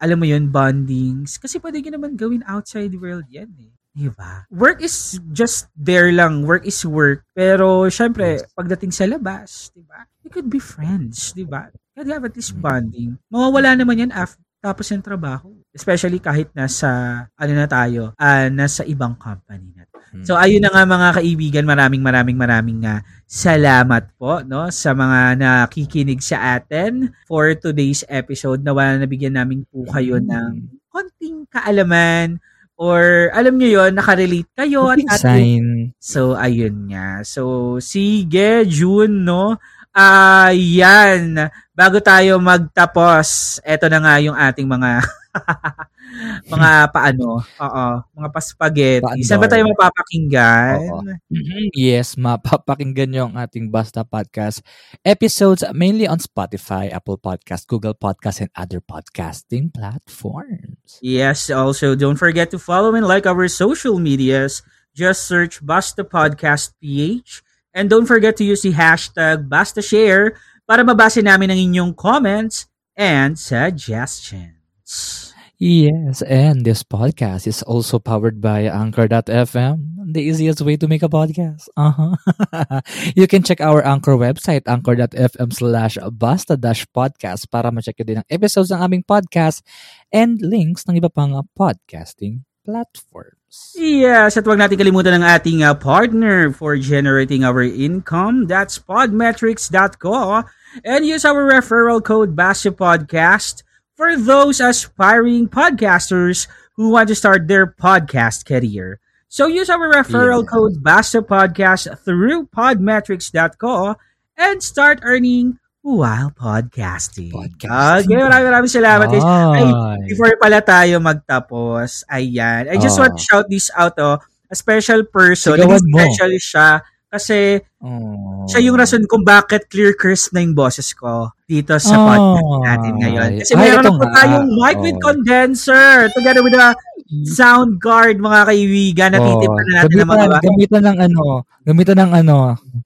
[SPEAKER 6] alam mo yun, bondings. Kasi pwede nyo naman gawin outside the world yan eh. Di ba? Work is just there lang. Work is work. Pero, syempre, pagdating sa labas, di ba? You could be friends, di ba? You have at least
[SPEAKER 2] Mhm.
[SPEAKER 6] bonding. Mawawala naman yan after tapos yung trabaho. Especially kahit nasa, ano na tayo, ah, nasa ibang company na. So, ayun na nga mga kaibigan, maraming maraming maraming nga salamat po no sa mga nakikinig sa atin for today's episode. Nawa nabigyan namin po kayo ng konting kaalaman or alam nyo yon nakarelate kayo at atin. So, ayun nga. So, sige, June, no? Ayan. Bago tayo magtapos, eto na nga yung ating mga mga paano, oo, mga paspageti. Saan ba tayo mapapakinggan?
[SPEAKER 2] Oo. Mhm. Yes, mapapakinggan nyo ang ating Basta Podcast episodes mainly on Spotify, Apple Podcast, Google Podcast, and other podcasting platforms.
[SPEAKER 6] Yes, also don't forget to follow and like our social medias. Just search Basta Podcast PH. And don't forget to use the hashtag Basta Share para mabasa namin ang inyong comments and suggestions.
[SPEAKER 2] Yes, and this podcast is also powered by Anchor.fm, the easiest way to make a podcast. Uh-huh. you can check our Anchor website, anchor.fm slash basta-podcast para ma-check din ang episodes ng aming podcast and links ng iba pang podcasting platforms.
[SPEAKER 6] Yes, at huwag natin kalimutan ng ating uh, partner for generating our income. That's podmetrics.co. And use our referral code BASIPODCAST for those aspiring podcasters who want to start their podcast career. So use our referral
[SPEAKER 2] Yeah.
[SPEAKER 6] code BASIPODCAST through podmetrics.co and start earning while podcasting.
[SPEAKER 2] Podcasting.
[SPEAKER 6] Okay, maraming maraming salamat guys. Ay, before pala tayo magtapos, ayan. I just
[SPEAKER 2] Ah.
[SPEAKER 6] want to shout this out, oh. A special person. Naging
[SPEAKER 2] mo.
[SPEAKER 6] special siya. Kasi
[SPEAKER 2] Oh.
[SPEAKER 6] siya yung rason kung bakit clear crisp na yung boses ko dito sa
[SPEAKER 2] Oh.
[SPEAKER 6] podcast natin ngayon. Kasi
[SPEAKER 2] Ay,
[SPEAKER 6] meron na po tayong mic with
[SPEAKER 2] Oh.
[SPEAKER 6] condenser together with a sound guard, mga kaibigan. Natitipan na natin ng mga
[SPEAKER 2] gamitan, ng ano, gamitan ng ano,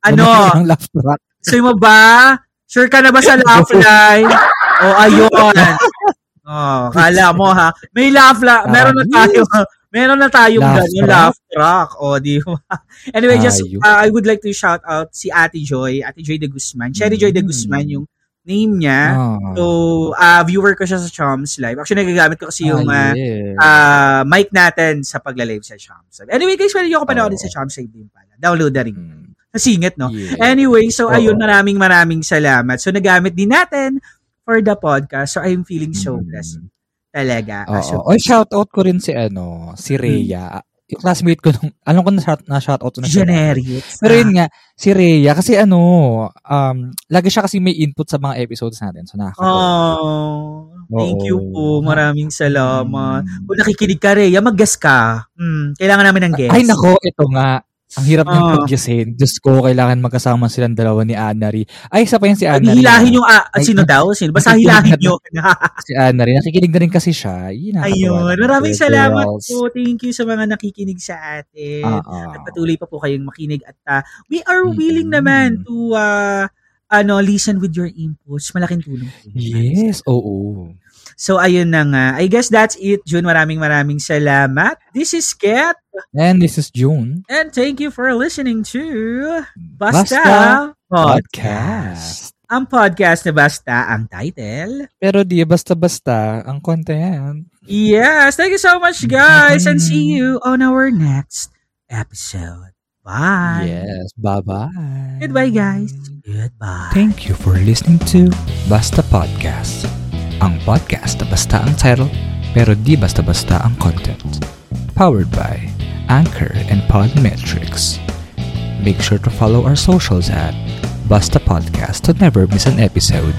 [SPEAKER 6] Ano?
[SPEAKER 2] gamitan ng laugh track.
[SPEAKER 6] Mo ba? Sure ka na ba sa laugh line? O, ayun. Oh, kala mo ha. May laugh la, meron na tayo. Meron na tayong
[SPEAKER 2] Laugh
[SPEAKER 6] ganun,
[SPEAKER 2] track?
[SPEAKER 6] laugh track. O, di ba? Anyway, just,
[SPEAKER 2] Ayun.
[SPEAKER 6] uh, I would like to shout out si Ate Joy, Ate Joy de Guzman. Cherry Joy de
[SPEAKER 2] Mm.
[SPEAKER 6] Guzman yung name niya.
[SPEAKER 2] Ah.
[SPEAKER 6] So, uh, viewer ko siya sa Chom's Live. Actually, nagagamit ko kasi yung uh,
[SPEAKER 2] Ah,
[SPEAKER 6] uh, mic natin sa pag-live sa Chom's Live. Anyway, guys, pwede nyo ako panoorin
[SPEAKER 2] Oo.
[SPEAKER 6] sa Chom's Live din pala. Download na rin.
[SPEAKER 2] Mm.
[SPEAKER 6] Nasingit, no?
[SPEAKER 2] Yeah.
[SPEAKER 6] Anyway, so
[SPEAKER 2] Oo.
[SPEAKER 6] ayun, maraming maraming salamat. So nagamit din natin for the podcast. So I'm feeling so
[SPEAKER 2] Mm.
[SPEAKER 6] blessed talaga.
[SPEAKER 2] Oo.
[SPEAKER 6] So,
[SPEAKER 2] Oy, shout out ko rin si ano, si Rhea. Yung classmate ko nung, alam ko na shout, na shout out na siya.
[SPEAKER 6] generic.
[SPEAKER 2] Pero yun nga, si Rhea, kasi ano, um, lagi siya kasi may input sa mga episodes natin. So nakakatawa.
[SPEAKER 6] Oh, thank you po. Maraming salamat.
[SPEAKER 2] Mm.
[SPEAKER 6] Kung nakikinig ka, Rhea, mag-guess ka. Hmm, kailangan namin ng guess.
[SPEAKER 2] Ay nako, ito nga. Ang hirap ng
[SPEAKER 6] Ah.
[SPEAKER 2] pagyasin. Diyos ko, kailangan magkasama silang dalawa ni Anari. Ay, isa pa yan si Anari.
[SPEAKER 6] hilahin yung, ah,
[SPEAKER 2] Ay,
[SPEAKER 6] sino daw? Sino? Basta hilahin nyo.
[SPEAKER 2] Si Anari. Nakikinig na rin kasi siya. Yun,
[SPEAKER 6] Ayun. Maraming
[SPEAKER 2] Good
[SPEAKER 6] salamat
[SPEAKER 2] girls.
[SPEAKER 6] po. Thank you sa mga nakikinig sa atin.
[SPEAKER 2] Oo.
[SPEAKER 6] At patuloy pa po kayong makinig at ah, we are willing naman to uh, ano, listen with your inputs. Malaking tulong.
[SPEAKER 2] Yes, oo.
[SPEAKER 6] So, ayun na nga. I guess that's it, June. Maraming maraming salamat. This is Kat.
[SPEAKER 2] And this is June.
[SPEAKER 6] And thank you for listening to Basta,
[SPEAKER 2] Basta
[SPEAKER 6] Podcast. Ang podcast na Basta ang title.
[SPEAKER 2] Pero di basta-basta ang content.
[SPEAKER 6] Yes, thank you so much, guys. And see you on our next episode. Bye.
[SPEAKER 2] Yes, bye-bye.
[SPEAKER 6] Goodbye, guys. Goodbye.
[SPEAKER 2] Thank you for listening to Basta Podcast. Ang podcast na basta ang title, pero di basta-basta ang content. Powered by Anchor and Podmetrics. Make sure to follow our socials at Basta Podcast to never miss an episode.